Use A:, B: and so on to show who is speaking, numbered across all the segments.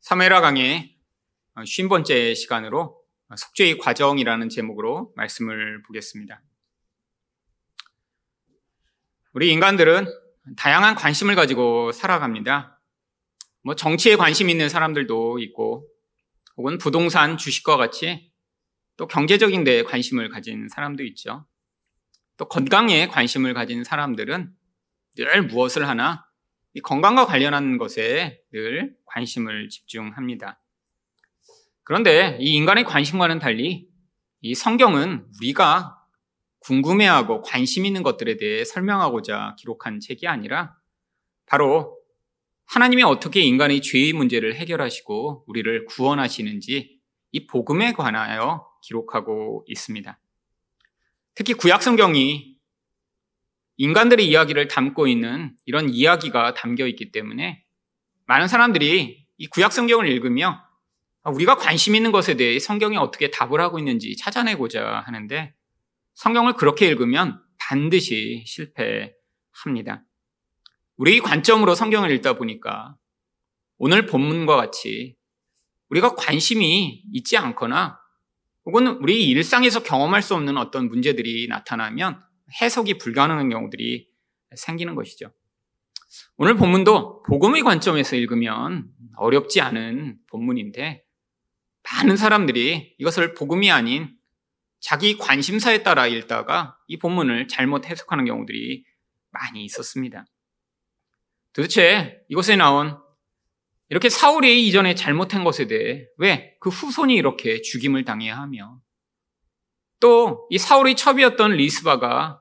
A: 사메라 강의 50번째 시간으로 속죄의 과정이라는 제목으로 말씀을 보겠습니다. 우리 인간들은 다양한 관심을 가지고 살아갑니다. 뭐 정치에 관심 있는 사람들도 있고 혹은 부동산 주식과 같이 또 경제적인 데에 관심을 가진 사람도 있죠. 또 건강에 관심을 가진 사람들은 늘 무엇을 하나 이 건강과 관련한 것에 늘 관심을 집중합니다. 그런데 이 인간의 관심과는 달리 이 성경은 우리가 궁금해하고 관심 있는 것들에 대해 설명하고자 기록한 책이 아니라 바로 하나님이 어떻게 인간의 죄의 문제를 해결하시고 우리를 구원하시는지 이 복음에 관하여 기록하고 있습니다. 특히 구약 성경이 인간들의 이야기를 담고 있는 이런 이야기가 담겨 있기 때문에 많은 사람들이 이 구약 성경을 읽으며 우리가 관심 있는 것에 대해 성경이 어떻게 답을 하고 있는지 찾아내고자 하는데 성경을 그렇게 읽으면 반드시 실패합니다. 우리 관점으로 성경을 읽다 보니까 오늘 본문과 같이 우리가 관심이 있지 않거나 혹은 우리 일상에서 경험할 수 없는 어떤 문제들이 나타나면 해석이 불가능한 경우들이 생기는 것이죠. 오늘 본문도 복음의 관점에서 읽으면 어렵지 않은 본문인데 많은 사람들이 이것을 복음이 아닌 자기 관심사에 따라 읽다가 이 본문을 잘못 해석하는 경우들이 많이 있었습니다. 도대체 이것에 나온 이렇게 사울이 이전에 잘못한 것에 대해 왜 그 후손이 이렇게 죽임을 당해야 하며 또 이 사울의 첩이었던 리스바가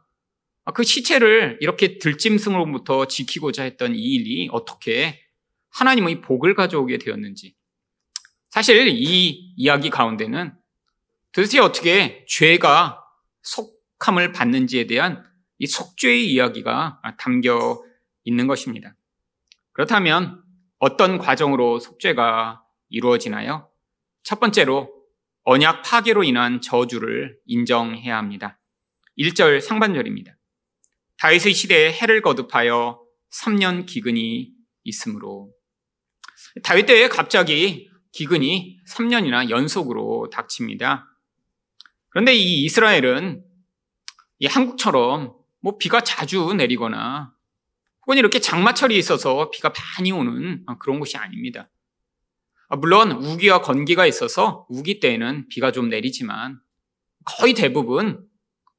A: 그 시체를 이렇게 들짐승으로부터 지키고자 했던 이 일이 어떻게 하나님의 복을 가져오게 되었는지. 사실 이 이야기 가운데는 도대체 어떻게 죄가 속함을 받는지에 대한 이 속죄의 이야기가 담겨 있는 것입니다. 그렇다면 어떤 과정으로 속죄가 이루어지나요? 첫 번째로 언약 파괴로 인한 저주를 인정해야 합니다. 1절 상반절입니다. 다윗의 시대에 해를 거듭하여 3년 기근이 있으므로 다윗 때에 갑자기 기근이 3년이나 연속으로 닥칩니다. 그런데 이 이스라엘은 이 한국처럼 뭐 비가 자주 내리거나 혹은 이렇게 장마철이 있어서 비가 많이 오는 그런 곳이 아닙니다. 아, 물론 우기와 건기가 있어서 우기 때에는 비가 좀 내리지만 거의 대부분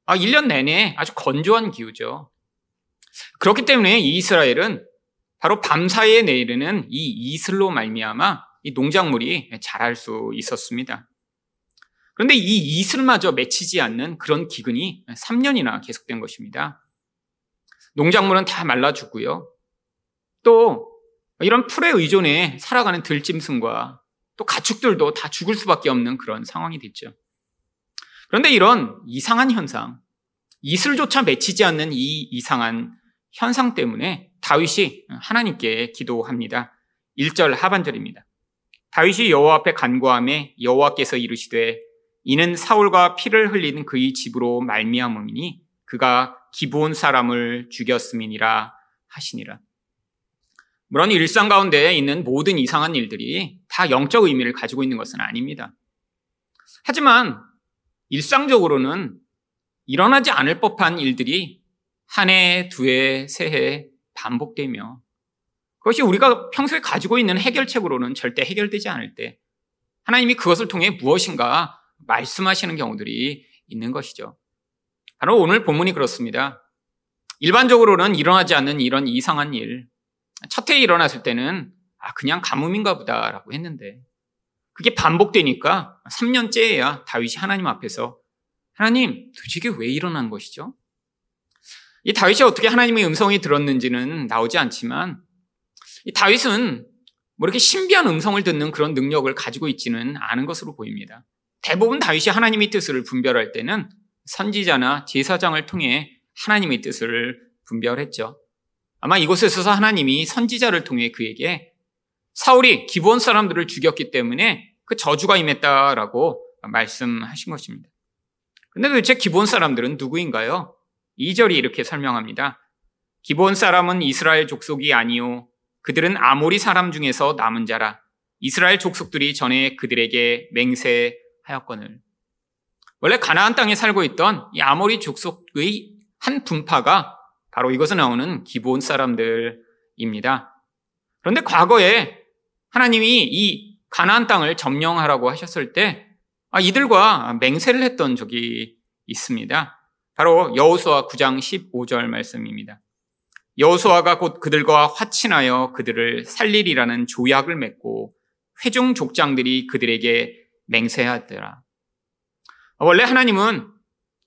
A: 1년 아, 내내 아주 건조한 기후죠. 그렇기 때문에 이스라엘은 바로 밤사이에 내리는 이 이슬로 말미암아 이 농작물이 자랄 수 있었습니다. 그런데 이 이슬마저 맺히지 않는 그런 기근이 3년이나 계속된 것입니다. 농작물은 다 말라 죽고요. 또 이런 풀에 의존해 살아가는 들짐승과 또 가축들도 다 죽을 수밖에 없는 그런 상황이 됐죠. 그런데 이런 이상한 현상, 이슬조차 맺히지 않는 이 이상한 현상 때문에 다윗이 하나님께 기도합니다. 1절 하반절입니다. 다윗이 여호와 앞에 간구함에 여호와께서 이르시되 이는 사울과 피를 흘리는 그의 집으로 말미암음이니 그가 기브온 사람을 죽였음이니라 하시니라. 물론 일상 가운데 있는 모든 이상한 일들이 다 영적 의미를 가지고 있는 것은 아닙니다. 하지만 일상적으로는 일어나지 않을 법한 일들이 한 해, 두 해, 세 해 반복되며 그것이 우리가 평소에 가지고 있는 해결책으로는 절대 해결되지 않을 때 하나님이 그것을 통해 무엇인가 말씀하시는 경우들이 있는 것이죠. 바로 오늘 본문이 그렇습니다. 일반적으로는 일어나지 않는 이런 이상한 일, 첫 해에 일어났을 때는 아, 그냥 가뭄인가 보다라고 했는데 그게 반복되니까 3년째야 다윗이 하나님 앞에서 하나님 도대체 왜 일어난 것이죠? 이 다윗이 어떻게 하나님의 음성이 들었는지는 나오지 않지만 이 다윗은 뭐 이렇게 신비한 음성을 듣는 그런 능력을 가지고 있지는 않은 것으로 보입니다. 대부분 다윗이 하나님의 뜻을 분별할 때는 선지자나 제사장을 통해 하나님의 뜻을 분별했죠. 아마 이곳에 있어서 하나님이 선지자를 통해 그에게 사울이 기본 사람들을 죽였기 때문에 그 저주가 임했다라고 말씀하신 것입니다. 근데 도대체 기본 사람들은 누구인가요? 2절이 이렇게 설명합니다. 기본 사람은 이스라엘 족속이 아니요. 그들은 아모리 사람 중에서 남은 자라. 이스라엘 족속들이 전에 그들에게 맹세하였거늘. 원래 가나안 땅에 살고 있던 이 아모리 족속의 한 분파가 바로 이것에 나오는 기본 사람들입니다. 그런데 과거에 하나님이 이 가나안 땅을 점령하라고 하셨을 때 아, 이들과 맹세를 했던 적이 있습니다. 바로 여호수아 9장 15절 말씀입니다. 여호수아가 곧 그들과 화친하여 그들을 살리리라는 조약을 맺고 회중 족장들이 그들에게 맹세하더라. 원래 하나님은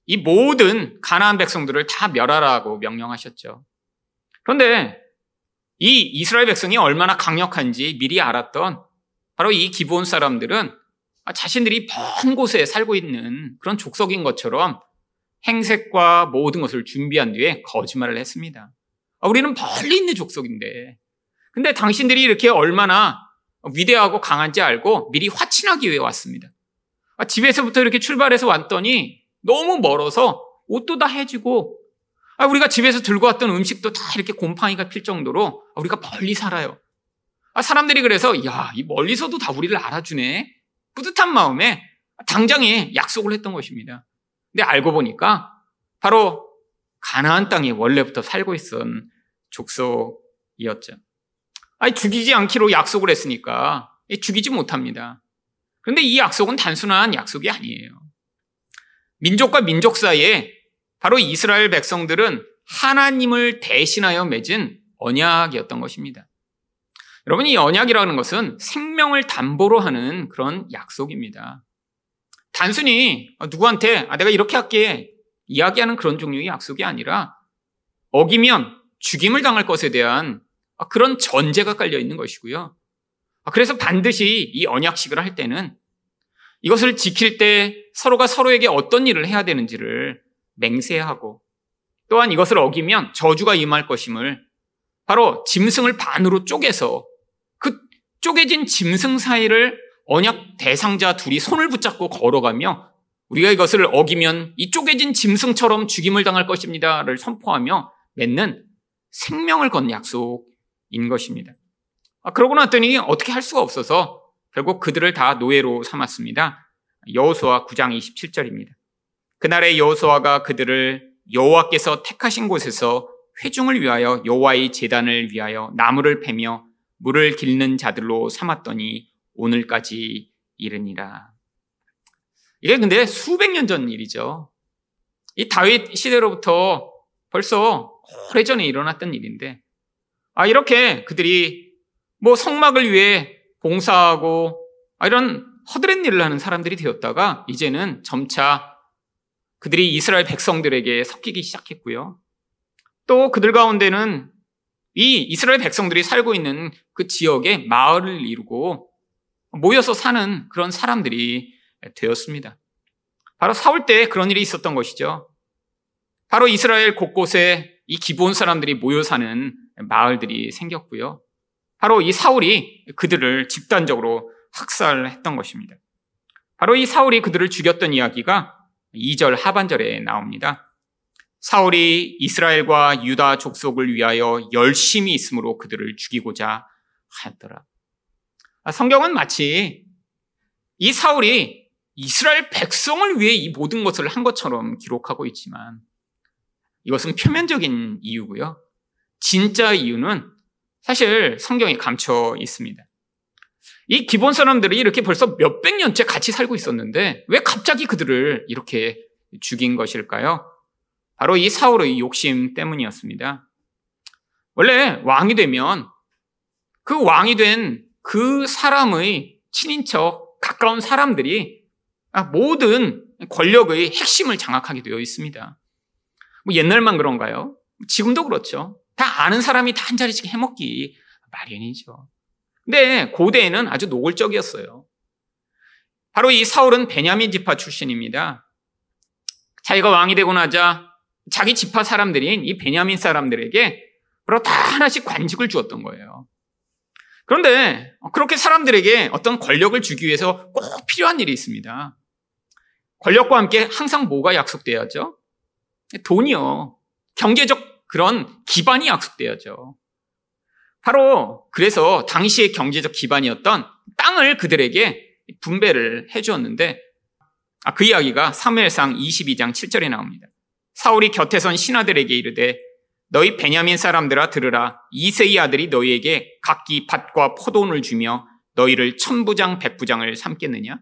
A: 이 모든 가나안 백성들을 다 멸하라고 명령하셨죠. 그런데 이 이스라엘 백성이 얼마나 강력한지 미리 알았던 바로 이 기본 사람들은 자신들이 먼 곳에 살고 있는 그런 족속인 것처럼 행색과 모든 것을 준비한 뒤에 거짓말을 했습니다. 우리는 멀리 있는 족속인데. 근데 당신들이 이렇게 얼마나 위대하고 강한지 알고 미리 화친하기 위해 왔습니다. 집에서부터 이렇게 출발해서 왔더니 너무 멀어서 옷도 다 해지고 아, 우리가 집에서 들고 왔던 음식도 다 이렇게 곰팡이가 필 정도로 우리가 멀리 살아요. 아, 사람들이 그래서 야, 이 멀리서도 다 우리를 알아주네. 뿌듯한 마음에 당장에 약속을 했던 것입니다. 근데 알고 보니까 바로 가나안 땅에 원래부터 살고 있던 족속이었죠. 아니 죽이지 않기로 약속을 했으니까 죽이지 못합니다. 그런데 이 약속은 단순한 약속이 아니에요. 민족과 민족 사이에 바로 이스라엘 백성들은 하나님을 대신하여 맺은 언약이었던 것입니다. 여러분, 이 언약이라는 것은 생명을 담보로 하는 그런 약속입니다. 단순히 누구한테 아, 내가 이렇게 할게 이야기하는 그런 종류의 약속이 아니라 어기면 죽임을 당할 것에 대한 그런 전제가 깔려 있는 것이고요. 그래서 반드시 이 언약식을 할 때는 이것을 지킬 때 서로가 서로에게 어떤 일을 해야 되는지를 맹세하고 또한 이것을 어기면 저주가 임할 것임을 바로 짐승을 반으로 쪼개서 그 쪼개진 짐승 사이를 언약 대상자 둘이 손을 붙잡고 걸어가며 우리가 이것을 어기면 이 쪼개진 짐승처럼 죽임을 당할 것입니다를 선포하며 맺는 생명을 건 약속인 것입니다. 아, 그러고 났더니 어떻게 할 수가 없어서 결국 그들을 다 노예로 삼았습니다. 여호수아 9장 27절입니다. 그날의 여호수아가 그들을 여호와께서 택하신 곳에서 회중을 위하여 여호와의 제단을 위하여 나무를 패며 물을 길는 자들로 삼았더니 오늘까지 이르니라. 이게 근데 수백 년 전 일이죠. 이 다윗 시대로부터 벌써 오래전에 일어났던 일인데, 아, 이렇게 그들이 뭐 성막을 위해 봉사하고 아, 이런 허드렛 일을 하는 사람들이 되었다가 이제는 점차 그들이 이스라엘 백성들에게 섞이기 시작했고요. 또 그들 가운데는 이 이스라엘 백성들이 살고 있는 그 지역에 마을을 이루고 모여서 사는 그런 사람들이 되었습니다. 바로 사울 때 그런 일이 있었던 것이죠. 바로 이스라엘 곳곳에 이 기본 사람들이 모여 사는 마을들이 생겼고요. 바로 이 사울이 그들을 집단적으로 학살했던 것입니다. 바로 이 사울이 그들을 죽였던 이야기가 2절 하반절에 나옵니다. 사울이 이스라엘과 유다 족속을 위하여 열심히 있으므로 그들을 죽이고자 하였더라. 아, 성경은 마치 이 사울이 이스라엘 백성을 위해 이 모든 것을 한 것처럼 기록하고 있지만 이것은 표면적인 이유고요. 진짜 이유는 사실 성경에 감춰 있습니다. 이 기본 사람들이 이렇게 벌써 몇백 년째 같이 살고 있었는데 왜 갑자기 그들을 이렇게 죽인 것일까요? 바로 이 사울의 욕심 때문이었습니다. 원래 왕이 되면 그 왕이 된 그 사람의 친인척, 가까운 사람들이 모든 권력의 핵심을 장악하게 되어 있습니다. 뭐 옛날만 그런가요? 지금도 그렇죠. 다 아는 사람이 다 한 자리씩 해먹기 마련이죠. 근데 고대에는 아주 노골적이었어요. 바로 이 사울은 베냐민 지파 출신입니다. 자기가 왕이 되고 나자 자기 지파 사람들인 이 베냐민 사람들에게 바로 다 하나씩 관직을 주었던 거예요. 그런데 그렇게 사람들에게 어떤 권력을 주기 위해서 꼭 필요한 일이 있습니다. 권력과 함께 항상 뭐가 약속돼야죠? 돈이요. 경제적 그런 기반이 약속되어죠. 바로 그래서 당시의 경제적 기반이었던 땅을 그들에게 분배를 해 주었는데 아, 그 이야기가 사무엘상 22장 7절에 나옵니다. 사울이 곁에 선 신하들에게 이르되 너희 베냐민 사람들아 들으라 이세이 아들이 너희에게 각기 밭과 포도원을 주며 너희를 천부장 백부장을 삼겠느냐?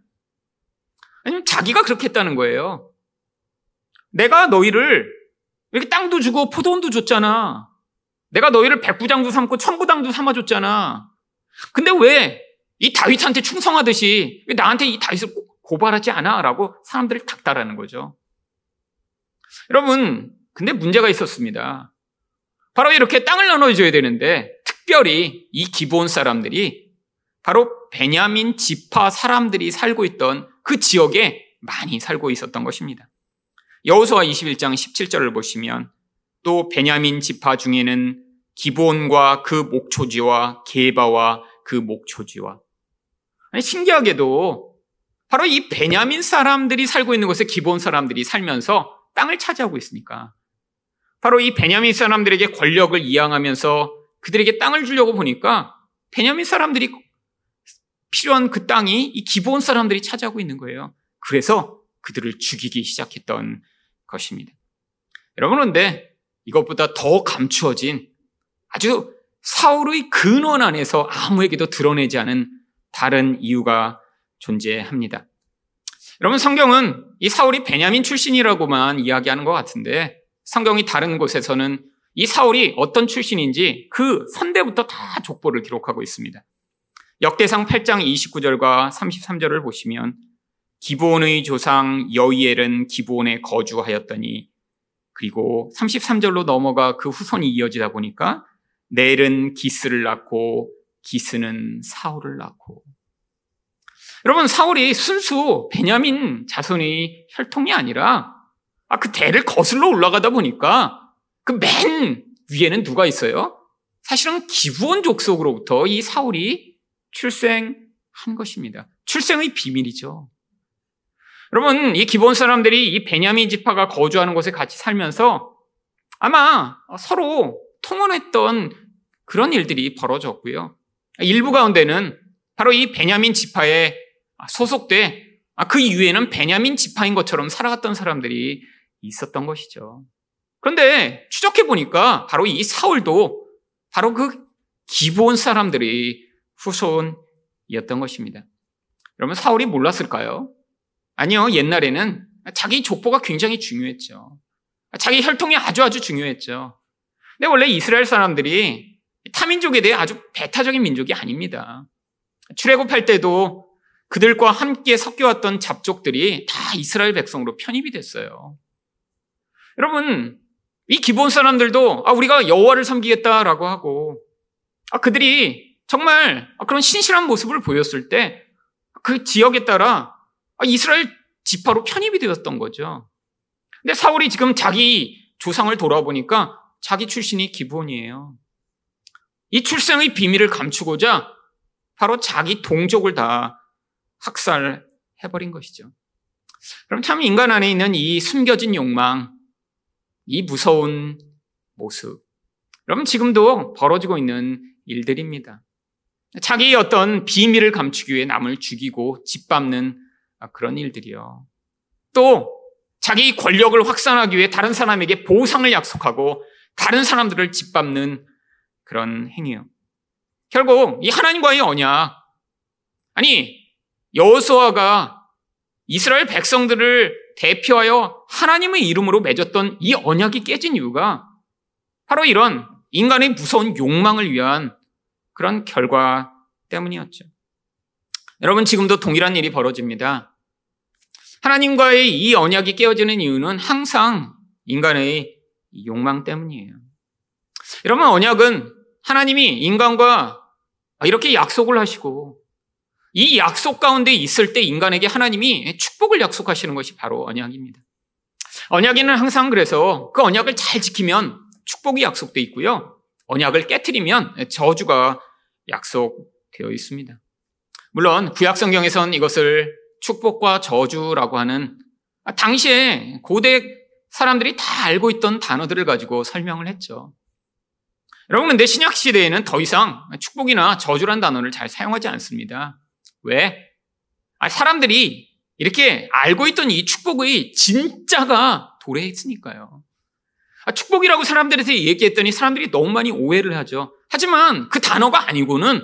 A: 아니면 자기가 그렇게 했다는 거예요. 내가 너희를 이렇게 땅도 주고 포도원도 줬잖아. 내가 너희를 백부장도 삼고 천부장도 삼아줬잖아. 근데 왜 이 다윗한테 충성하듯이 왜 나한테 이 다윗을 고발하지 않아? 라고 사람들을 닥달하는 거죠. 여러분, 근데 문제가 있었습니다. 바로 이렇게 땅을 나눠줘야 되는데 특별히 이 기본 사람들이 바로 베냐민 지파 사람들이 살고 있던 그 지역에 많이 살고 있었던 것입니다. 여호수아 21장 17절을 보시면 또 베냐민 지파 중에는 기본과 그 목초지와 게바와 그 목초지와 아니, 신기하게도 바로 이 베냐민 사람들이 살고 있는 곳에 기본 사람들이 살면서 땅을 차지하고 있으니까 바로 이 베냐민 사람들에게 권력을 이양하면서 그들에게 땅을 주려고 보니까 베냐민 사람들이 필요한 그 땅이 이 기본 사람들이 차지하고 있는 거예요. 그래서 그들을 죽이기 시작했던 것입니다. 여러분, 그런데 이것보다 더 감추어진 아주 사울의 근원 안에서 아무에게도 드러내지 않은 다른 이유가 존재합니다. 여러분, 성경은 이 사울이 베냐민 출신이라고만 이야기하는 것 같은데 성경이 다른 곳에서는 이 사울이 어떤 출신인지 그 선대부터 다 족보를 기록하고 있습니다. 역대상 8장 29절과 33절을 보시면 기본의 조상 여이엘은 기본에 거주하였더니 그리고 33절로 넘어가 그 후손이 이어지다 보니까 넬은 기스를 낳고 기스는 사울을 낳고 여러분 사울이 순수 베냐민 자손의 혈통이 아니라 아, 그 대를 거슬러 올라가다 보니까 그 맨 위에는 누가 있어요? 사실은 기부원 족속으로부터 이 사울이 출생한 것입니다. 출생의 비밀이죠. 여러분, 이 기본 사람들이 이 베냐민 지파가 거주하는 곳에 같이 살면서 아마 서로 통원했던 그런 일들이 벌어졌고요. 일부 가운데는 바로 이 베냐민 지파에 소속돼 그 이후에는 베냐민 지파인 것처럼 살아갔던 사람들이 있었던 것이죠. 그런데 추적해 보니까 바로 이 사울도 바로 그 기본 사람들이 후손이었던 것입니다. 여러분 사울이 몰랐을까요? 아니요. 옛날에는 자기 족보가 굉장히 중요했죠. 자기 혈통이 아주 아주 중요했죠. 근데 원래 이스라엘 사람들이 타민족에 대해 아주 배타적인 민족이 아닙니다. 출애굽할 때도 그들과 함께 섞여왔던 잡족들이 다 이스라엘 백성으로 편입이 됐어요. 여러분, 이 기본 사람들도 아, 우리가 여호와를 섬기겠다라고 하고 아, 그들이 정말 그런 신실한 모습을 보였을 때 그 지역에 따라 아, 이스라엘 지파로 편입이 되었던 거죠. 근데 사울이 지금 자기 조상을 돌아보니까 자기 출신이 기본이에요. 이 출생의 비밀을 감추고자 바로 자기 동족을 다 학살해버린 것이죠. 그럼 참 인간 안에 있는 이 숨겨진 욕망, 이 무서운 모습. 여러분 지금도 벌어지고 있는 일들입니다. 자기의 어떤 비밀을 감추기 위해 남을 죽이고 짓밟는 그런 일들이요. 또 자기 권력을 확산하기 위해 다른 사람에게 보상을 약속하고 다른 사람들을 짓밟는 그런 행위요. 결국 이 하나님과의 언약 아니 여호수아가 이스라엘 백성들을 대표하여 하나님의 이름으로 맺었던 이 언약이 깨진 이유가 바로 이런 인간의 무서운 욕망을 위한 그런 결과 때문이었죠. 여러분, 지금도 동일한 일이 벌어집니다. 하나님과의 이 언약이 깨어지는 이유는 항상 인간의 욕망 때문이에요. 여러분, 언약은 하나님이 인간과 이렇게 약속을 하시고 이 약속 가운데 있을 때 인간에게 하나님이 축복을 약속하시는 것이 바로 언약입니다. 언약에는 항상 그래서 그 언약을 잘 지키면 축복이 약속돼 있고요. 언약을 깨뜨리면 저주가 약속되어 있습니다. 물론 구약 성경에선 이것을 축복과 저주라고 하는 당시에 고대 사람들이 다 알고 있던 단어들을 가지고 설명을 했죠. 여러분, 근데 신약 시대에는 더 이상 축복이나 저주란 단어를 잘 사용하지 않습니다. 왜? 아, 사람들이 이렇게 알고 있던 이 축복의 진짜가 도래했으니까요. 아, 축복이라고 사람들한테 얘기했더니 사람들이 너무 많이 오해를 하죠. 하지만 그 단어가 아니고는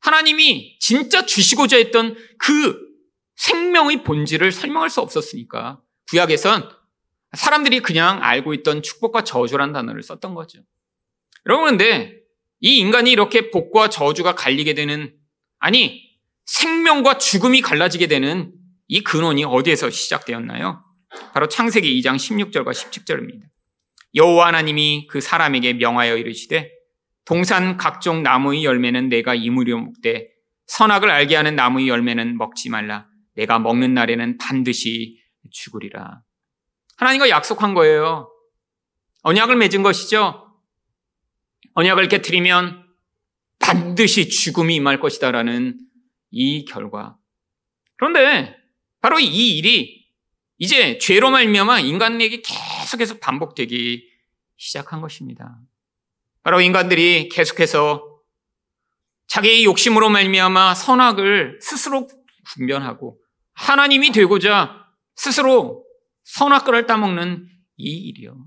A: 하나님이 진짜 주시고자 했던 그 생명의 본질을 설명할 수 없었으니까 구약에선 사람들이 그냥 알고 있던 축복과 저주란 단어를 썼던 거죠. 여러분 그런데 이 인간이 이렇게 복과 저주가 갈리게 되는 아니 생명과 죽음이 갈라지게 되는 이 근원이 어디에서 시작되었나요? 바로 창세기 2장 16절과 17절입니다. 여호와 하나님이 그 사람에게 명하여 이르시되 동산 각종 나무의 열매는 내가 이무려 먹되 선악을 알게 하는 나무의 열매는 먹지 말라. 내가 먹는 날에는 반드시 죽으리라. 하나님과 약속한 거예요. 언약을 맺은 것이죠. 언약을 깨뜨리면 반드시 죽음이 임할 것이다라는 이 결과. 그런데 바로 이 일이 이제 죄로 말미암아 인간에게 계속해서 반복되기 시작한 것입니다. 바로 인간들이 계속해서 자기의 욕심으로 말미암아 선악을 스스로 분변하고 하나님이 되고자 스스로 선악과를 따먹는 이 일이요.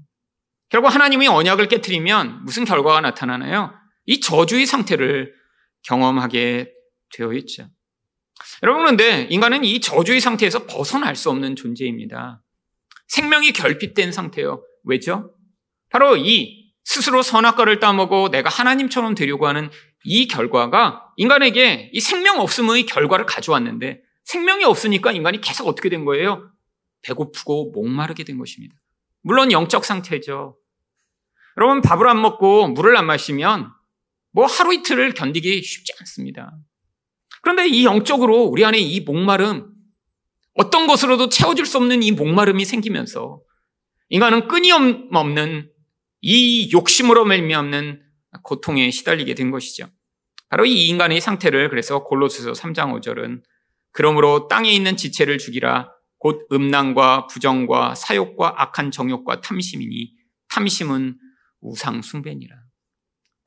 A: 결국 하나님이 언약을 깨뜨리면 무슨 결과가 나타나나요? 이 저주의 상태를 경험하게 되어 있죠. 여러분 그런데 인간은 이 저주의 상태에서 벗어날 수 없는 존재입니다. 생명이 결핍된 상태요. 왜죠? 바로 이 스스로 선악과를 따먹고 내가 하나님처럼 되려고 하는 이 결과가 인간에게 이 생명 없음의 결과를 가져왔는데 생명이 없으니까 인간이 계속 어떻게 된 거예요? 배고프고 목마르게 된 것입니다. 물론 영적 상태죠. 여러분 밥을 안 먹고 물을 안 마시면 뭐 하루 이틀을 견디기 쉽지 않습니다. 그런데 이 영적으로 우리 안에 이 목마름, 어떤 것으로도 채워질 수 없는 이 목마름이 생기면서 인간은 끊임없는 이 욕심으로 말미암는 고통에 시달리게 된 것이죠. 바로 이 인간의 상태를 그래서 골로새서 3장 5절은 그러므로 땅에 있는 지체를 죽이라 곧 음란과 부정과 사욕과 악한 정욕과 탐심이니 탐심은 우상 숭배니라.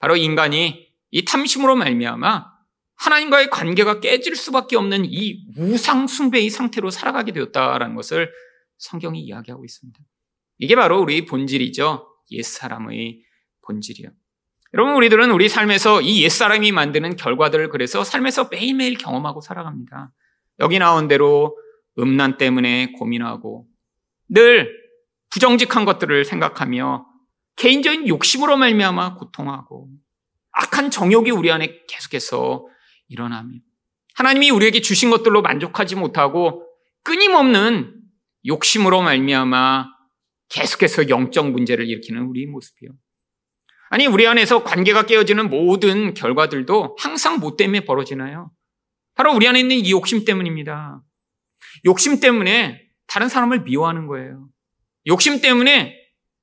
A: 바로 인간이 이 탐심으로 말미암아 하나님과의 관계가 깨질 수밖에 없는 이 우상 숭배의 상태로 살아가게 되었다라는 것을 성경이 이야기하고 있습니다. 이게 바로 우리 본질이죠. 옛사람의 본질이요. 여러분, 우리들은 우리 삶에서 이 옛사람이 만드는 결과들을 그래서 삶에서 매일매일 경험하고 살아갑니다. 여기 나온 대로 음란 때문에 고민하고 늘 부정직한 것들을 생각하며 개인적인 욕심으로 말미암아 고통하고 악한 정욕이 우리 안에 계속해서 일어나며 하나님이 우리에게 주신 것들로 만족하지 못하고 끊임없는 욕심으로 말미암아 계속해서 영적 문제를 일으키는 우리 모습이요. 아니 우리 안에서 관계가 깨어지는 모든 결과들도 항상 뭐 때문에 벌어지나요? 바로 우리 안에 있는 이 욕심 때문입니다. 욕심 때문에 다른 사람을 미워하는 거예요. 욕심 때문에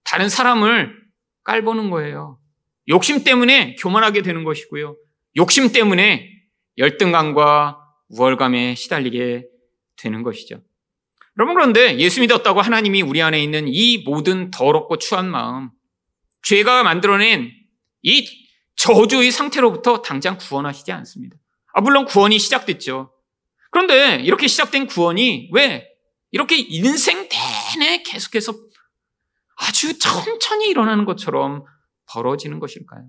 A: 다른 사람을 깔보는 거예요. 욕심 때문에 교만하게 되는 것이고요. 욕심 때문에 열등감과 우월감에 시달리게 되는 것이죠. 여러분 그런데 예수 믿었다고 하나님이 우리 안에 있는 이 모든 더럽고 추한 마음, 죄가 만들어낸 이 저주의 상태로부터 당장 구원하시지 않습니다. 아, 물론 구원이 시작됐죠. 그런데 이렇게 시작된 구원이 왜 이렇게 인생 내내 계속해서 아주 천천히 일어나는 것처럼 벌어지는 것일까요?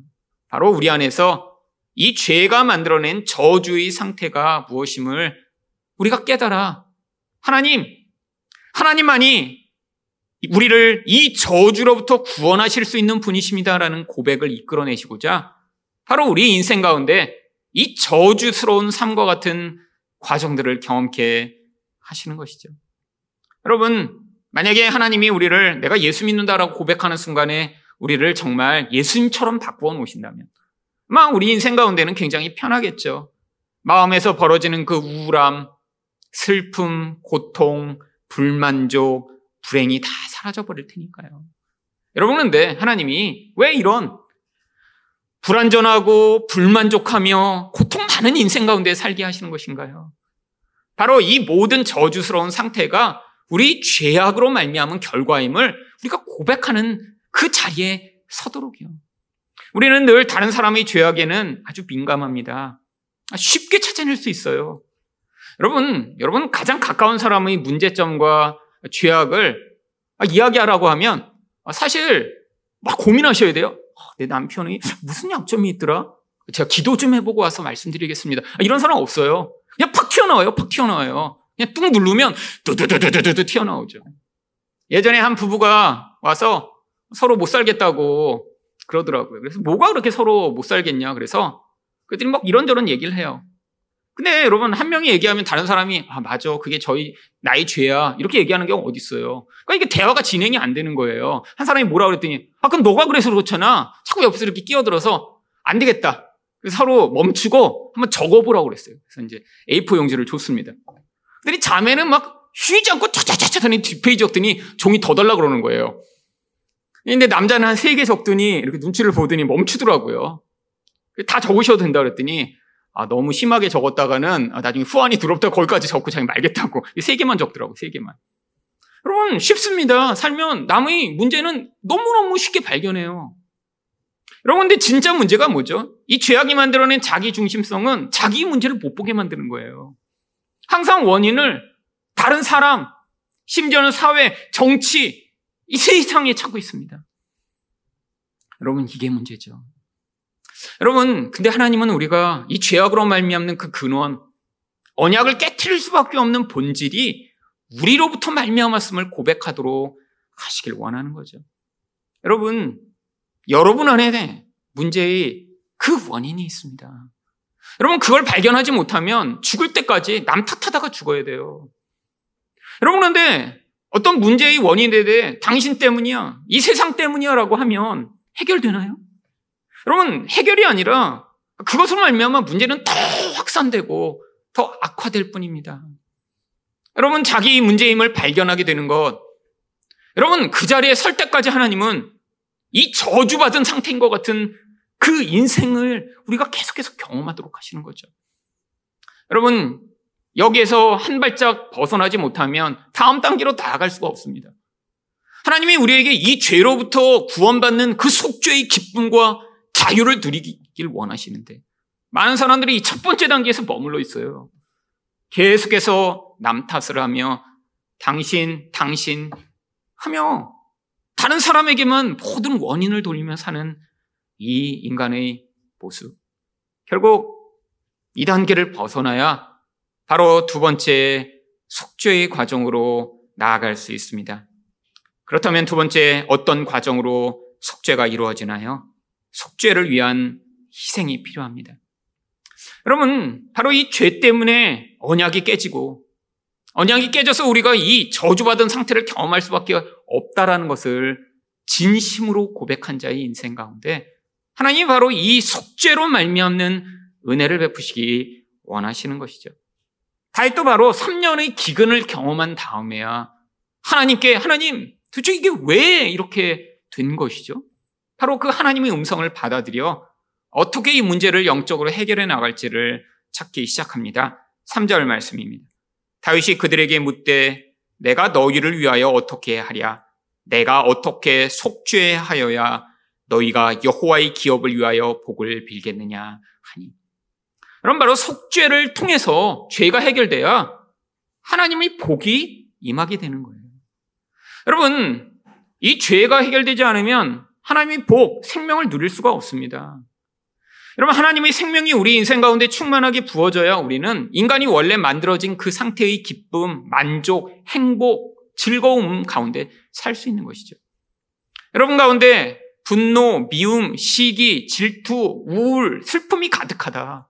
A: 바로 우리 안에서 이 죄가 만들어낸 저주의 상태가 무엇임을 우리가 깨달아 하나님, 하나님만이 우리를 이 저주로부터 구원하실 수 있는 분이십니다라는 고백을 이끌어내시고자 바로 우리 인생 가운데 이 저주스러운 삶과 같은 과정들을 경험케 하시는 것이죠. 여러분, 만약에 하나님이 우리를 내가 예수 믿는다라고 고백하는 순간에 우리를 정말 예수님처럼 바꾸어 놓으신다면, 막 우리 인생 가운데는 굉장히 편하겠죠. 마음에서 벌어지는 그 우울함, 슬픔, 고통, 불만족, 불행이 다 사라져 버릴 테니까요. 여러분, 그런데 하나님이 왜 이런 불안전하고 불만족하며 고통 많은 인생 가운데 살게 하시는 것인가요? 바로 이 모든 저주스러운 상태가 우리 죄악으로 말미암은 결과임을 우리가 고백하는 그 자리에 서도록이요. 우리는 늘 다른 사람의 죄악에는 아주 민감합니다. 쉽게 찾아낼 수 있어요. 여러분, 여러분 가장 가까운 사람의 문제점과 죄악을 이야기하라고 하면 사실 막 고민하셔야 돼요. 아, 내 남편이 무슨 약점이 있더라? 제가 기도 좀 해보고 와서 말씀드리겠습니다. 이런 사람 없어요. 그냥 팍 튀어나와요. 팍 튀어나와요. 그냥 뚝 누르면 뚜두두두두두 튀어나오죠. 예전에 한 부부가 와서 서로 못 살겠다고 그러더라고요. 그래서 뭐가 그렇게 서로 못 살겠냐. 그래서 그들이 막 이런저런 얘기를 해요. 근데 여러분 한 명이 얘기하면 다른 사람이 아 맞아 그게 저희 나의 죄야 이렇게 얘기하는 경우 어디 있어요? 그러니까 이게 대화가 진행이 안 되는 거예요. 한 사람이 뭐라 그랬더니 아 그럼 너가 그래서 그렇잖아. 자꾸 옆에서 이렇게 끼어들어서 안 되겠다. 서로 멈추고 한번 적어보라고 그랬어요. 그래서 이제 A4 용지를 줬습니다. 근데 자매는 막 쉬지 않고 차차차차 더니 뒷페이지 적더니 종이 더 달라 그러는 거예요. 근데 남자는 한 세 개 적더니 이렇게 눈치를 보더니 멈추더라고요. 다 적으셔도 된다 그랬더니 아, 너무 심하게 적었다가는 아, 나중에 후환이 두렵다 거기까지 적고 자기 말겠다고. 세 개만 적더라고, 세 개만. 여러분, 쉽습니다. 살면 남의 문제는 너무너무 쉽게 발견해요. 여러분, 근데 진짜 문제가 뭐죠? 이 죄악이 만들어낸 자기 중심성은 자기 문제를 못 보게 만드는 거예요. 항상 원인을 다른 사람, 심지어는 사회, 정치, 이 세상에 찾고 있습니다. 여러분, 이게 문제죠. 여러분, 근데 하나님은 우리가 이 죄악으로 말미암는 그 근원, 언약을 깨뜨릴 수밖에 없는 본질이 우리로부터 말미암았음을 고백하도록 하시길 원하는 거죠. 여러분, 여러분 안에 문제의 그 원인이 있습니다. 여러분, 그걸 발견하지 못하면 죽을 때까지 남 탓하다가 죽어야 돼요. 여러분, 그런데 어떤 문제의 원인에 대해 당신 때문이야, 이 세상 때문이야 라고 하면 해결되나요? 여러분 해결이 아니라 그것으로 말미암아 문제는 더 확산되고 더 악화될 뿐입니다. 여러분 자기 문제임을 발견하게 되는 것 여러분 그 자리에 설 때까지 하나님은 이 저주받은 상태인 것 같은 그 인생을 우리가 계속해서 경험하도록 하시는 거죠. 여러분 여기에서 한 발짝 벗어나지 못하면 다음 단계로 나아갈 수가 없습니다. 하나님이 우리에게 이 죄로부터 구원받는 그 속죄의 기쁨과 자유를 누리길 원하시는데 많은 사람들이 이 첫 번째 단계에서 머물러 있어요. 계속해서 남 탓을 하며 당신, 당신 하며 다른 사람에게만 모든 원인을 돌리며 사는 이 인간의 모습. 결국 이 단계를 벗어나야 바로 두 번째 속죄의 과정으로 나아갈 수 있습니다. 그렇다면 두 번째 어떤 과정으로 속죄가 이루어지나요? 속죄를 위한 희생이 필요합니다. 여러분, 바로 이 죄 때문에 언약이 깨지고 언약이 깨져서 우리가 이 저주받은 상태를 경험할 수밖에 없다라는 것을 진심으로 고백한 자의 인생 가운데 하나님이 바로 이 속죄로 말미암는 은혜를 베푸시기 원하시는 것이죠. 다윗도 바로 3년의 기근을 경험한 다음에야 하나님께 하나님 도대체 이게 왜 이렇게 된 것이죠? 바로 그 하나님의 음성을 받아들여 어떻게 이 문제를 영적으로 해결해 나갈지를 찾기 시작합니다. 3절 말씀입니다. 다윗이 그들에게 묻되 내가 너희를 위하여 어떻게 하랴? 내가 어떻게 속죄하여야 너희가 여호와의 기업을 위하여 복을 빌겠느냐 하니. 그럼 바로 속죄를 통해서 죄가 해결돼야 하나님의 복이 임하게 되는 거예요. 여러분, 이 죄가 해결되지 않으면 하나님의 복, 생명을 누릴 수가 없습니다. 여러분, 하나님의 생명이 우리 인생 가운데 충만하게 부어져야 우리는 인간이 원래 만들어진 그 상태의 기쁨, 만족, 행복, 즐거움 가운데 살 수 있는 것이죠. 여러분 가운데 분노, 미움, 시기, 질투, 우울, 슬픔이 가득하다.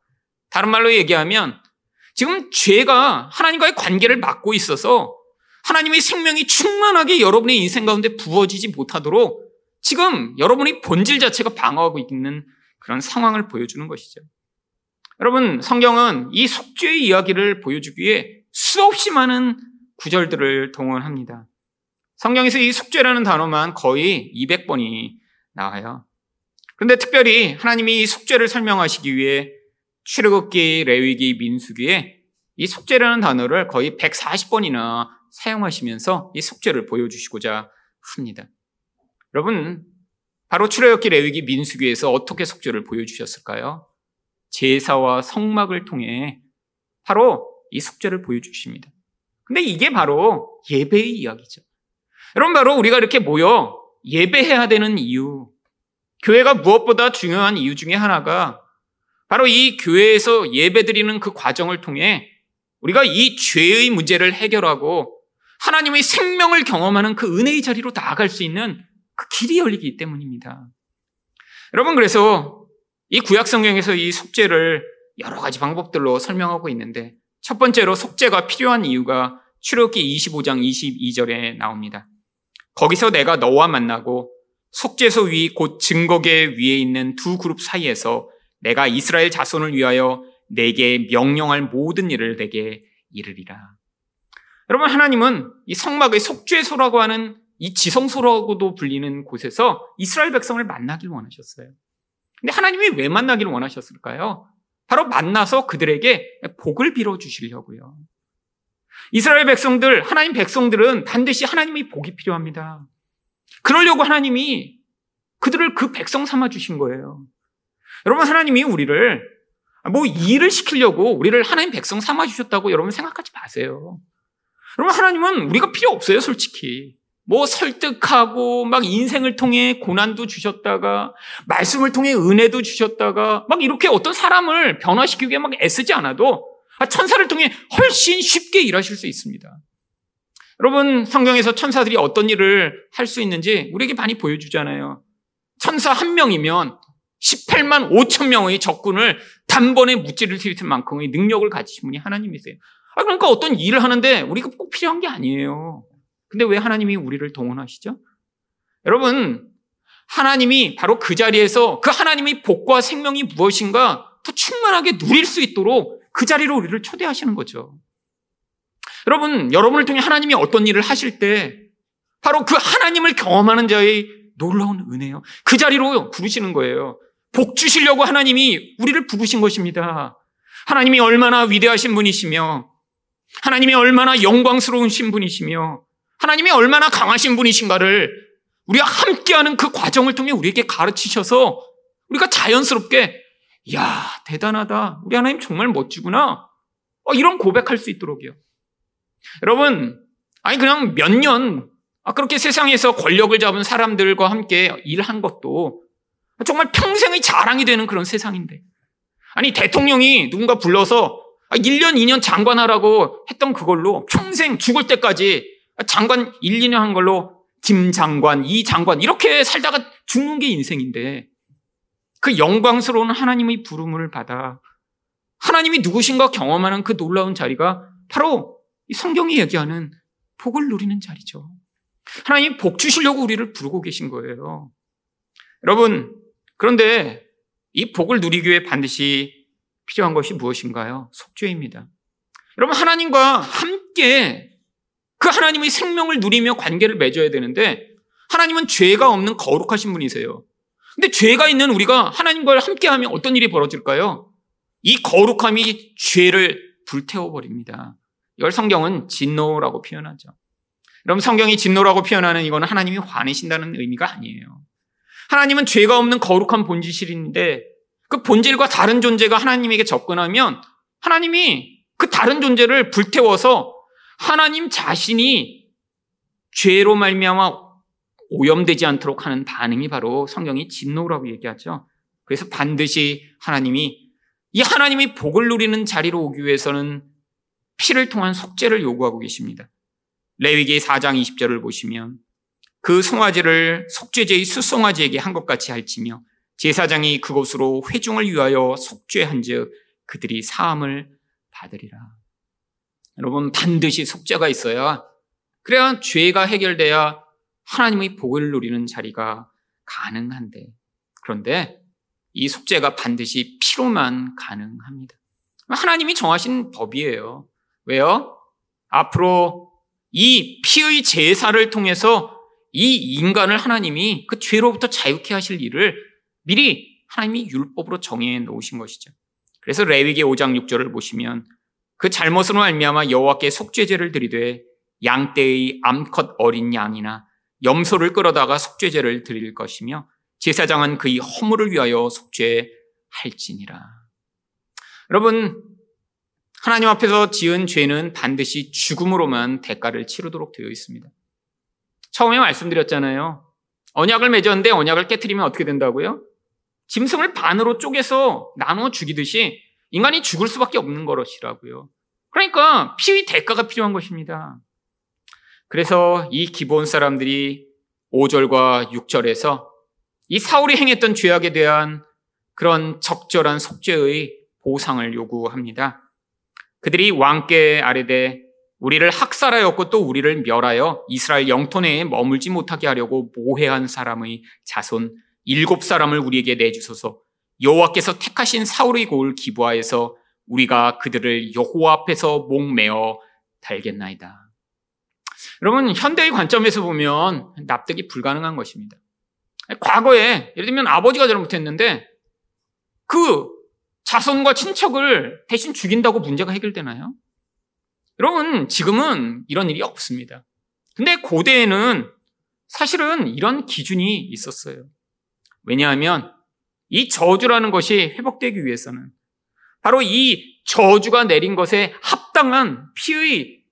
A: 다른 말로 얘기하면 지금 죄가 하나님과의 관계를 막고 있어서 하나님의 생명이 충만하게 여러분의 인생 가운데 부어지지 못하도록 지금 여러분의 본질 자체가 방어하고 있는 그런 상황을 보여주는 것이죠. 여러분, 성경은 이 속죄의 이야기를 보여주기 위해 수없이 많은 구절들을 동원합니다. 성경에서 이 속죄라는 단어만 거의 200번이 나와요. 그런데 특별히 하나님이 이 속죄를 설명하시기 위해 출애굽기, 레위기, 민수기에 이 속죄라는 단어를 거의 140번이나 사용하시면서 이 속죄를 보여주시고자 합니다. 여러분, 바로 출애굽기 레위기 민수기에서 어떻게 속죄를 보여주셨을까요? 제사와 성막을 통해 바로 이 속죄를 보여주십니다. 근데 이게 바로 예배의 이야기죠. 여러분 바로 우리가 이렇게 모여 예배해야 되는 이유, 교회가 무엇보다 중요한 이유 중에 하나가 바로 이 교회에서 예배드리는 그 과정을 통해 우리가 이 죄의 문제를 해결하고 하나님의 생명을 경험하는 그 은혜의 자리로 나아갈 수 있는 그 길이 열리기 때문입니다. 여러분 그래서 이 구약 성경에서 이 속죄를 여러 가지 방법들로 설명하고 있는데 첫 번째로 속죄가 필요한 이유가 출애굽기 25장 22절에 나옵니다. 거기서 내가 너와 만나고 속죄소 위 곧 증거계 위에 있는 두 그룹 사이에서 내가 이스라엘 자손을 위하여 내게 명령할 모든 일을 내게 이르리라. 여러분 하나님은 이 성막의 속죄소라고 하는 이 지성소라고도 불리는 곳에서 이스라엘 백성을 만나길 원하셨어요. 근데 하나님이 왜 만나기를 원하셨을까요? 바로 만나서 그들에게 복을 빌어 주시려고요. 이스라엘 백성들, 하나님 백성들은 반드시 하나님의 복이 필요합니다. 그러려고 하나님이 그들을 그 백성 삼아 주신 거예요. 여러분, 하나님이 우리를 뭐 일을 시키려고 우리를 하나님 백성 삼아 주셨다고 여러분 생각하지 마세요. 여러분, 하나님은 우리가 필요 없어요, 솔직히. 뭐 설득하고 막 인생을 통해 고난도 주셨다가 말씀을 통해 은혜도 주셨다가 막 이렇게 어떤 사람을 변화시키기 위해 막 애쓰지 않아도 천사를 통해 훨씬 쉽게 일하실 수 있습니다. 여러분 성경에서 천사들이 어떤 일을 할 수 있는지 우리에게 많이 보여주잖아요. 천사 한 명이면 18만 5천 명의 적군을 단번에 무찌를 들이칠 만큼의 능력을 가지신 분이 하나님이세요. 아, 그러니까 어떤 일을 하는데 우리가 꼭 필요한 게 아니에요. 근데 왜 하나님이 우리를 동원하시죠? 여러분, 하나님이 바로 그 자리에서 그 하나님의 복과 생명이 무엇인가 더 충만하게 누릴 수 있도록 그 자리로 우리를 초대하시는 거죠. 여러분, 여러분을 통해 하나님이 어떤 일을 하실 때 바로 그 하나님을 경험하는 자의 놀라운 은혜요. 그 자리로 부르시는 거예요. 복 주시려고 하나님이 우리를 부르신 것입니다. 하나님이 얼마나 위대하신 분이시며 하나님이 얼마나 영광스러우신 분이시며 하나님이 얼마나 강하신 분이신가를 우리가 함께하는 그 과정을 통해 우리에게 가르치셔서 우리가 자연스럽게 야 대단하다 우리 하나님 정말 멋지구나 어, 이런 고백할 수 있도록요. 여러분 아니 그냥 몇년 아, 그렇게 세상에서 권력을 잡은 사람들과 함께 일한 것도 정말 평생의 자랑이 되는 그런 세상인데 아니 대통령이 누군가 불러서 1년, 아, 2년 장관하라고 했던 그걸로 평생 죽을 때까지 장관 1, 2년 한 걸로 김 장관, 이 장관 이렇게 살다가 죽는 게 인생인데 그 영광스러운 하나님의 부름을 받아 하나님이 누구신가 경험하는 그 놀라운 자리가 바로 이 성경이 얘기하는 복을 누리는 자리죠. 하나님 복 주시려고 우리를 부르고 계신 거예요. 여러분, 그런데 이 복을 누리기 위해 반드시 필요한 것이 무엇인가요? 속죄입니다. 여러분, 하나님과 함께 그 하나님의 생명을 누리며 관계를 맺어야 되는데 하나님은 죄가 없는 거룩하신 분이세요. 근데 죄가 있는 우리가 하나님과 함께 하면 어떤 일이 벌어질까요? 이 거룩함이 죄를 불태워 버립니다. 이걸 성경은 진노라고 표현하죠. 여러분 성경이 진노라고 표현하는 이거는 하나님이 화내신다는 의미가 아니에요. 하나님은 죄가 없는 거룩한 본질인데 그 본질과 다른 존재가 하나님에게 접근하면 하나님이 그 다른 존재를 불태워서 하나님 자신이 죄로 말미암아 오염되지 않도록 하는 반응이 바로 성경이 진노라고 얘기하죠. 그래서 반드시 하나님이 이 하나님이 복을 누리는 자리로 오기 위해서는 피를 통한 속죄를 요구하고 계십니다. 레위기 4장 20절을 보시면 그 송아지를 속죄제의 수송아지에게 한 것 같이 할지며 제사장이 그곳으로 회중을 위하여 속죄한즉 그들이 사함을 받으리라. 여러분 반드시 속죄가 있어야 그래야 죄가 해결돼야 하나님의 복을 누리는 자리가 가능한데 그런데 이 속죄가 반드시 피로만 가능합니다. 하나님이 정하신 법이에요. 왜요? 앞으로 이 피의 제사를 통해서 이 인간을 하나님이 그 죄로부터 자유케 하실 일을 미리 하나님이 율법으로 정해 놓으신 것이죠. 그래서 레위기 5장 6절을 보시면 그 잘못으로 알미암아 여호와께 속죄제를 드리되 양 떼의 암컷 어린 양이나 염소를 끌어다가 속죄제를 드릴 것이며 제사장은 그의 허물을 위하여 속죄할지니라. 여러분 하나님 앞에서 지은 죄는 반드시 죽음으로만 대가를 치르도록 되어 있습니다. 처음에 말씀드렸잖아요. 언약을 맺었는데 언약을 깨뜨리면 어떻게 된다고요? 짐승을 반으로 쪼개서 나눠 죽이듯이 인간이 죽을 수밖에 없는 것이라고요. 그러니까 피의 대가가 필요한 것입니다. 그래서 이 기본 사람들이 5절과 6절에서 이 사울이 행했던 죄악에 대한 그런 적절한 속죄의 보상을 요구합니다. 그들이 왕께 아뢰되 우리를 학살하였고 또 우리를 멸하여 이스라엘 영토 내에 머물지 못하게 하려고 모해한 사람의 자손 일곱 사람을 우리에게 내주소서 여호와께서 택하신 사울의 고을 기부하여서 우리가 그들을 여호와 앞에서 목매어 달겠나이다. 여러분 현대의 관점에서 보면 납득이 불가능한 것입니다. 과거에 예를 들면 아버지가 잘못했는데 그 자손과 친척을 대신 죽인다고 문제가 해결되나요? 여러분 지금은 이런 일이 없습니다. 근데 고대에는 사실은 이런 기준이 있었어요. 왜냐하면 이 저주라는 것이 회복되기 위해서는 바로 이 저주가 내린 것에 합당한 피의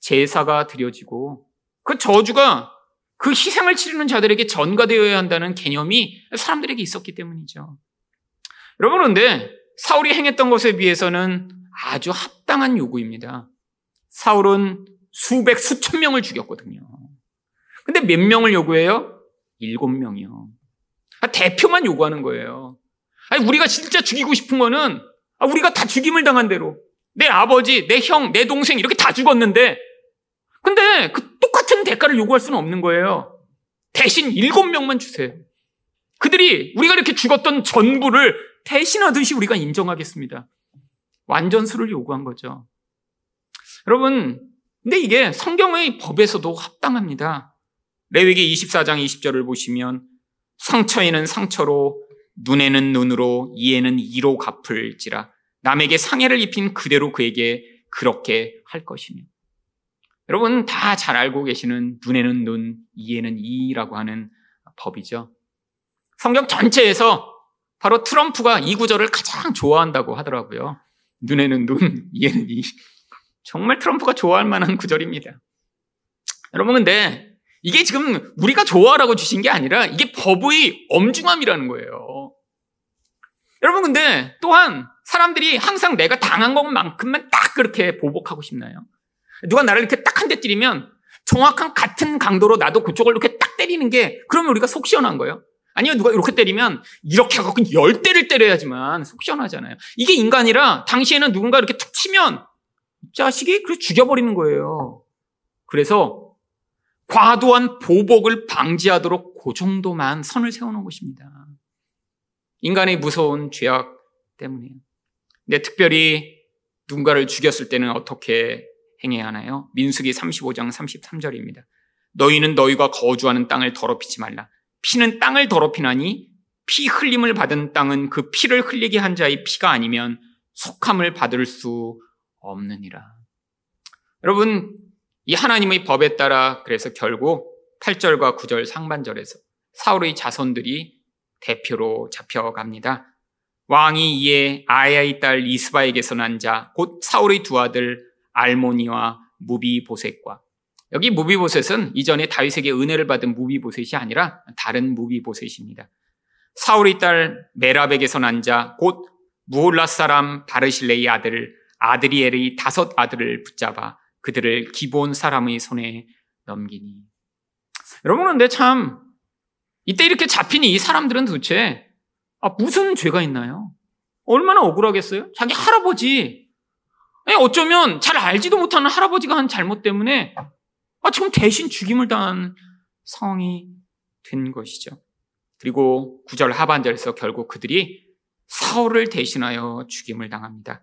A: 제사가 드려지고 그 저주가 그 희생을 치르는 자들에게 전가되어야 한다는 개념이 사람들에게 있었기 때문이죠. 여러분, 그런데 사울이 행했던 것에 비해서는 아주 합당한 요구입니다. 사울은 수백, 수천 명을 죽였거든요. 근데 몇 명을 요구해요? 일곱 명이요. 아, 대표만 요구하는 거예요. 아니, 우리가 진짜 죽이고 싶은 거는 아, 우리가 다 죽임을 당한 대로 내 아버지, 내 형, 내 동생 이렇게 다 죽었는데 근데 그 똑같은 대가를 요구할 수는 없는 거예요. 대신 일곱 명만 주세요. 그들이 우리가 이렇게 죽었던 전부를 대신하듯이 우리가 인정하겠습니다. 완전수를 요구한 거죠. 여러분, 근데 이게 성경의 법에서도 합당합니다. 레위기 24장 20절을 보시면 상처에는 상처로 눈에는 눈으로 이에는 이로 갚을지라 남에게 상해를 입힌 그대로 그에게 그렇게 할 것이며 여러분 다 잘 알고 계시는 눈에는 눈, 이에는 이라고 하는 법이죠. 성경 전체에서 바로 트럼프가 이 구절을 가장 좋아한다고 하더라고요. 눈에는 눈, 이에는 이. 정말 트럼프가 좋아할 만한 구절입니다. 여러분 근데 이게 지금 우리가 좋아하라고 주신 게 아니라 이게 법의 엄중함이라는 거예요. 여러분 근데 또한 사람들이 항상 내가 당한 것만큼만 딱 그렇게 보복하고 싶나요? 누가 나를 이렇게 딱 한 대 때리면 정확한 같은 강도로 나도 그쪽을 이렇게 딱 때리는 게 그러면 우리가 속 시원한 거예요. 아니요, 누가 이렇게 때리면 이렇게 하고 열 대를 때려야지만 속 시원하잖아요. 이게 인간이라 당시에는 누군가 이렇게 툭 치면 자식이 그래 죽여버리는 거예요. 그래서 과도한 보복을 방지하도록 그 정도만 선을 세워놓은 것입니다. 인간의 무서운 죄악 때문이에요. 근데 특별히 누군가를 죽였을 때는 어떻게 행해야 하나요? 민수기 35장 33절입니다. 너희는 너희가 거주하는 땅을 더럽히지 말라. 피는 땅을 더럽히나니 피 흘림을 받은 땅은 그 피를 흘리게 한 자의 피가 아니면 속함을 받을 수 없느니라. 여러분, 이 하나님의 법에 따라 그래서 결국 8절과 9절 상반절에서 사울의 자손들이 대표로 잡혀갑니다. 왕이 이에 아야의 딸 이스바에게서 난 자, 곧 사울의 두 아들 알모니와 무비보셋과 여기 무비보셋은 이전에 다윗에게 은혜를 받은 무비보셋이 아니라 다른 무비보셋입니다. 사울의 딸 메라백에서 난 자 곧 무올라 사람 바르실레의 아들 아드리엘의 다섯 아들을 붙잡아 그들을 기본 사람의 손에 넘기니 여러분 근데 참 이때 이렇게 잡힌 이 사람들은 도대체 아, 무슨 죄가 있나요? 얼마나 억울하겠어요? 자기 할아버지 어쩌면 잘 알지도 못하는 할아버지가 한 잘못 때문에 아, 지금 대신 죽임을 당한 상황이 된 것이죠. 그리고 구절 하반절에서 결국 그들이 사울을 대신하여 죽임을 당합니다.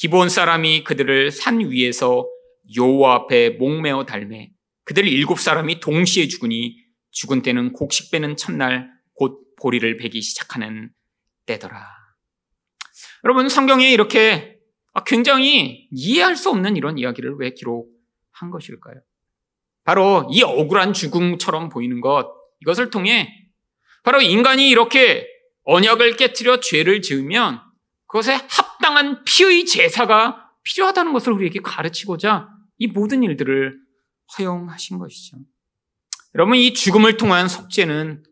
A: 기본 사람이 그들을 산 위에서 여호와 앞에 목매어 달매 그들 일곱 사람이 동시에 죽으니 죽은 때는 곡식 빼는 첫날 곧 보리를 베기 시작하는 때더라. 여러분 성경에 이렇게 아, 굉장히 이해할 수 없는 이런 이야기를 왜 기록한 것일까요? 바로 이 억울한 죽음처럼 보이는 것, 이것을 통해 바로 인간이 이렇게 언약을 깨뜨려 죄를 지으면 그것에 합당한 피의 제사가 필요하다는 것을 우리에게 가르치고자 이 모든 일들을 허용하신 것이죠. 여러분, 이 죽음을 통한 속죄는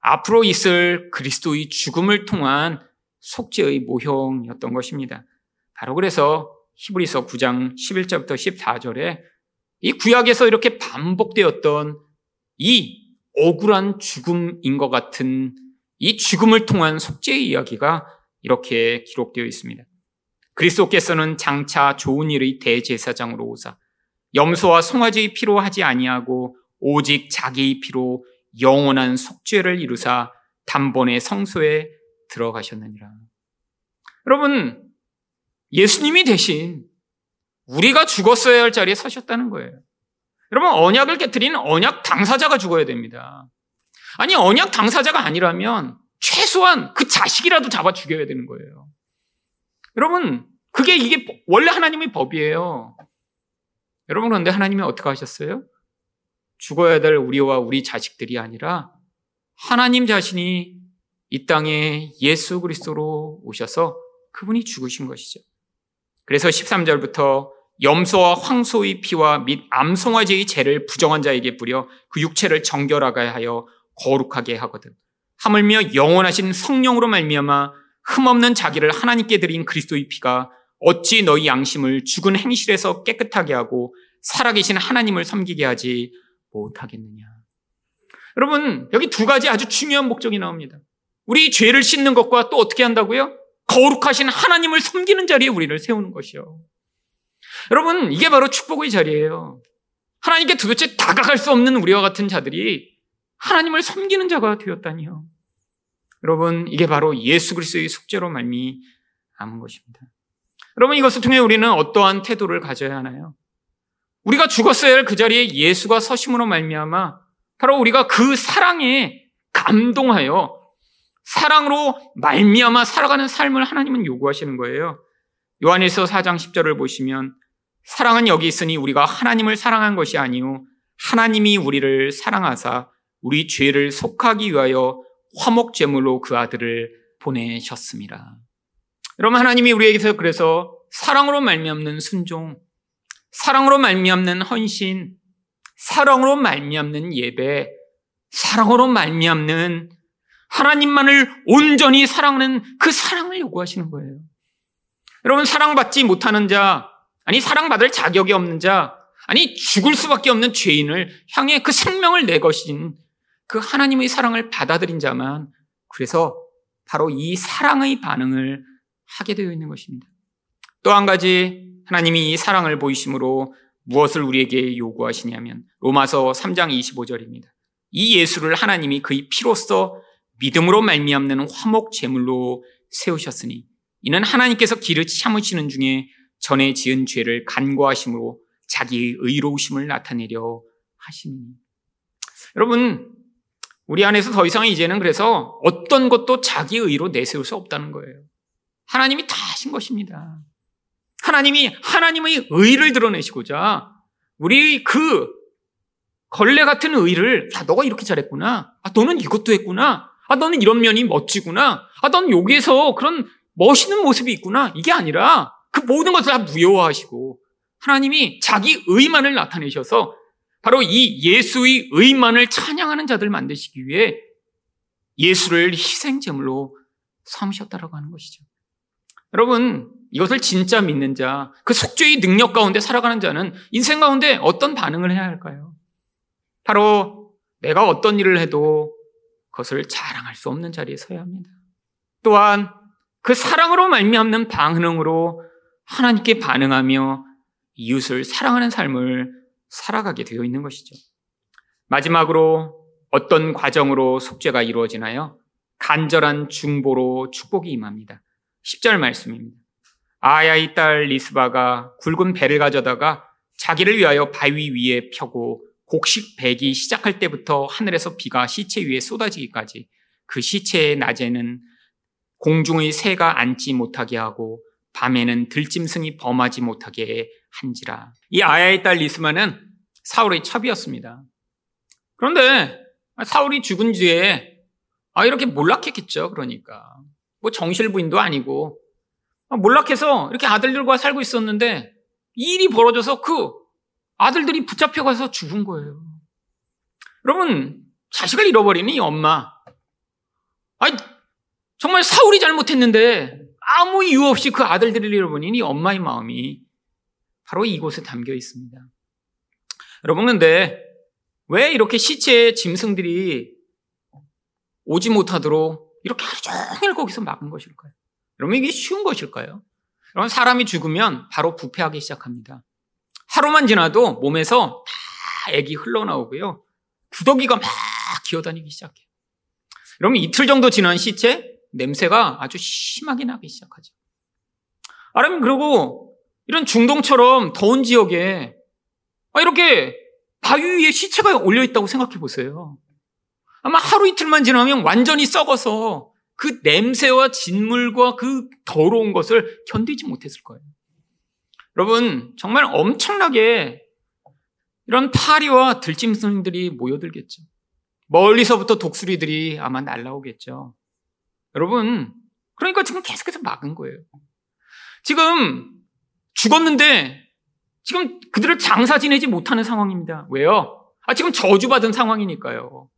A: 앞으로 있을 그리스도의 죽음을 통한 속죄의 모형이었던 것입니다. 바로 그래서 히브리서 9장 11절부터 14절에 이 구약에서 이렇게 반복되었던 이 억울한 죽음인 것 같은 이 죽음을 통한 속죄의 이야기가 이렇게 기록되어 있습니다. 그리스도께서는 장차 좋은 일의 대제사장으로 오사 염소와 송아지의 피로 하지 아니하고 오직 자기의 피로 영원한 속죄를 이루사 단번에 성소에 들어가셨느니라. 여러분, 예수님이 대신 우리가 죽었어야 할 자리에 서셨다는 거예요. 여러분, 언약을 깨뜨린 언약 당사자가 죽어야 됩니다. 아니, 언약 당사자가 아니라면 최소한 그 자식이라도 잡아 죽여야 되는 거예요. 여러분, 그게 이게 원래 하나님의 법이에요. 여러분, 그런데 하나님이 어떻게 하셨어요? 죽어야 될 우리와 우리 자식들이 아니라 하나님 자신이 이 땅에 예수 그리스도로 오셔서 그분이 죽으신 것이죠. 그래서 13절부터 염소와 황소의 피와 및 암송아지의 죄를 부정한 자에게 뿌려 그 육체를 정결하게 하여 거룩하게 하거든. 하물며 영원하신 성령으로 말미암아 흠없는 자기를 하나님께 드린 그리스도의 피가 어찌 너희 양심을 죽은 행실에서 깨끗하게 하고 살아계신 하나님을 섬기게 하지 못하겠느냐. 여러분, 여기 두 가지 아주 중요한 목적이 나옵니다. 우리 죄를 씻는 것과 또 어떻게 한다고요? 거룩하신 하나님을 섬기는 자리에 우리를 세우는 것이요. 여러분, 이게 바로 축복의 자리예요. 하나님께 도대체 다가갈 수 없는 우리와 같은 자들이 하나님을 섬기는 자가 되었다니요. 여러분, 이게 바로 예수 그리스도의 숙제로 말미암은 것입니다. 여러분, 이것을 통해 우리는 어떠한 태도를 가져야 하나요? 우리가 죽었어야 할 그 자리에 예수가 서심으로 말미암아 바로 우리가 그 사랑에 감동하여 사랑으로 말미암아 살아가는 삶을 하나님은 요구하시는 거예요. 요한일서 4장 10절을 보시면 사랑은 여기 있으니 우리가 하나님을 사랑한 것이 아니요 하나님이 우리를 사랑하사 우리 죄를 속하기 위하여 화목 제물로 그 아들을 보내셨습니다. 여러분 하나님이 우리에게서 그래서 사랑으로 말미암는 순종, 사랑으로 말미암는 헌신, 사랑으로 말미암는 예배, 사랑으로 말미암는 하나님만을 온전히 사랑하는 그 사랑을 요구하시는 거예요. 여러분 사랑받지 못하는 자, 아니 사랑받을 자격이 없는 자, 아니 죽을 수밖에 없는 죄인을 향해 그 생명을 내 것인 그 하나님의 사랑을 받아들인 자만 그래서 바로 이 사랑의 반응을 하게 되어 있는 것입니다. 또 한 가지 하나님이 이 사랑을 보이심으로 무엇을 우리에게 요구하시냐면 로마서 3장 25절입니다. 이 예수를 하나님이 그의 피로써 믿음으로 말미암는 화목 제물로 세우셨으니 이는 하나님께서 길을 참으시는 중에 전에 지은 죄를 간과하심으로 자기의 의로우심을 나타내려 하시니 여러분 우리 안에서 더 이상 이제는 그래서 어떤 것도 자기 의로 내세울 수 없다는 거예요. 하나님이 다 하신 것입니다. 하나님이 하나님의 의를 드러내시고자 우리 그 걸레 같은 의를 야 너가 이렇게 잘했구나. 아 너는 이것도 했구나. 아 너는 이런 면이 멋지구나. 아 너는 여기에서 그런 멋있는 모습이 있구나. 이게 아니라 그 모든 것을 다 무효화하시고 하나님이 자기 의만을 나타내셔서 바로 이 예수의 의만을 찬양하는 자들 만드시기 위해 예수를 희생제물로 삼으셨다라고 하는 것이죠. 여러분, 이것을 진짜 믿는 자, 그 속죄의 능력 가운데 살아가는 자는 인생 가운데 어떤 반응을 해야 할까요? 바로 내가 어떤 일을 해도 그것을 자랑할 수 없는 자리에 서야 합니다. 또한 그 사랑으로 말미암는 반응으로 하나님께 반응하며 이웃을 사랑하는 삶을 살아가게 되어 있는 것이죠. 마지막으로 어떤 과정으로 속죄가 이루어지나요? 간절한 중보로 축복이 임합니다. 10절 말씀입니다. 아야의 딸 리스바가 굵은 배를 가져다가 자기를 위하여 바위 위에 펴고 곡식 배기 시작할 때부터 하늘에서 비가 시체 위에 쏟아지기까지 그 시체의 낮에는 공중의 새가 앉지 못하게 하고 밤에는 들짐승이 범하지 못하게 한지라. 이 아야의 딸 리스마는 사울의 첩이었습니다. 그런데 사울이 죽은 뒤에 아 이렇게 몰락했겠죠. 그러니까 뭐 정실 부인도 아니고 몰락해서 이렇게 아들들과 살고 있었는데 일이 벌어져서 그 아들들이 붙잡혀가서 죽은 거예요. 여러분, 자식을 잃어버리는 이 엄마. 아니, 정말 사울이 잘못했는데 아무 이유 없이 그 아들들을 잃어버리니 엄마의 마음이 바로 이곳에 담겨 있습니다. 여러분, 근데 왜 이렇게 시체의 짐승들이 오지 못하도록 이렇게 하루 종일 거기서 막은 것일까요? 여러분, 이게 쉬운 것일까요? 여러분, 사람이 죽으면 바로 부패하기 시작합니다. 하루만 지나도 몸에서 다 액이 흘러나오고요. 구더기가 막 기어다니기 시작해요. 여러분, 이틀 정도 지난 시체, 냄새가 아주 심하게 나기 시작하죠. 아니면 그리고 이런 중동처럼 더운 지역에 아, 이렇게 바위 위에 시체가 올려 있다고 생각해 보세요. 아마 하루 이틀만 지나면 완전히 썩어서 그 냄새와 진물과 그 더러운 것을 견디지 못했을 거예요. 여러분, 정말 엄청나게 이런 파리와 들짐승들이 모여들겠죠. 멀리서부터 독수리들이 아마 날라오겠죠. 여러분, 그러니까 지금 계속해서 막은 거예요. 지금 죽었는데 지금 그들을 장사 지내지 못하는 상황입니다. 왜요? 아, 지금 저주받은 상황이니까요.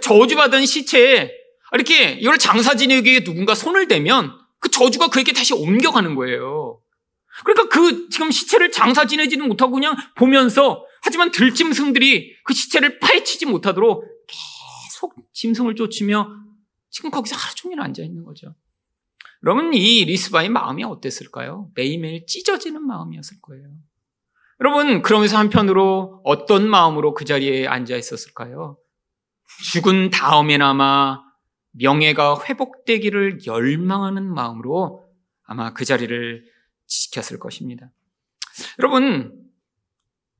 A: 저주받은 시체에 이렇게 이걸 장사 지내기에 누군가 손을 대면 그 저주가 그에게 다시 옮겨가는 거예요. 그러니까 그 지금 시체를 장사 지내지는 못하고 그냥 보면서 하지만 들짐승들이 그 시체를 파헤치지 못하도록 계속 짐승을 쫓으며 지금 거기서 하루 종일 앉아 있는 거죠. 여러분, 이 리스바의 마음이 어땠을까요? 매일매일 찢어지는 마음이었을 거예요. 여러분, 그러면서 한편으로 어떤 마음으로 그 자리에 앉아 있었을까요? 죽은 다음에나마 명예가 회복되기를 열망하는 마음으로 아마 그 자리를 지켰을 것입니다. 여러분,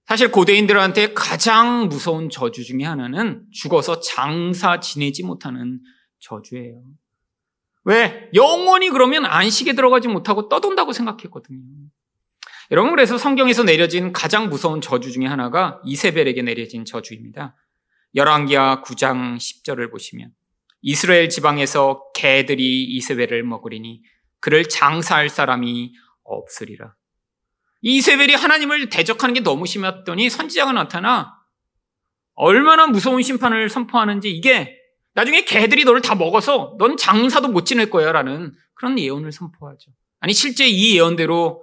A: 사실 고대인들한테 가장 무서운 저주 중의 하나는 죽어서 장사 지내지 못하는 저주예요. 왜? 영원히 그러면 안식에 들어가지 못하고 떠돈다고 생각했거든요. 여러분, 그래서 성경에서 내려진 가장 무서운 저주 중의 하나가 이세벨에게 내려진 저주입니다. 열왕기하 9장 10절을 보시면 이스라엘 지방에서 개들이 이세벨을 먹으리니 그를 장사할 사람이 없으리라. 이세벨이 하나님을 대적하는 게 너무 심했더니 선지자가 나타나 얼마나 무서운 심판을 선포하는지 이게 나중에 개들이 너를 다 먹어서 넌 장사도 못 지낼 거야 라는 그런 예언을 선포하죠. 아니 실제 이 예언대로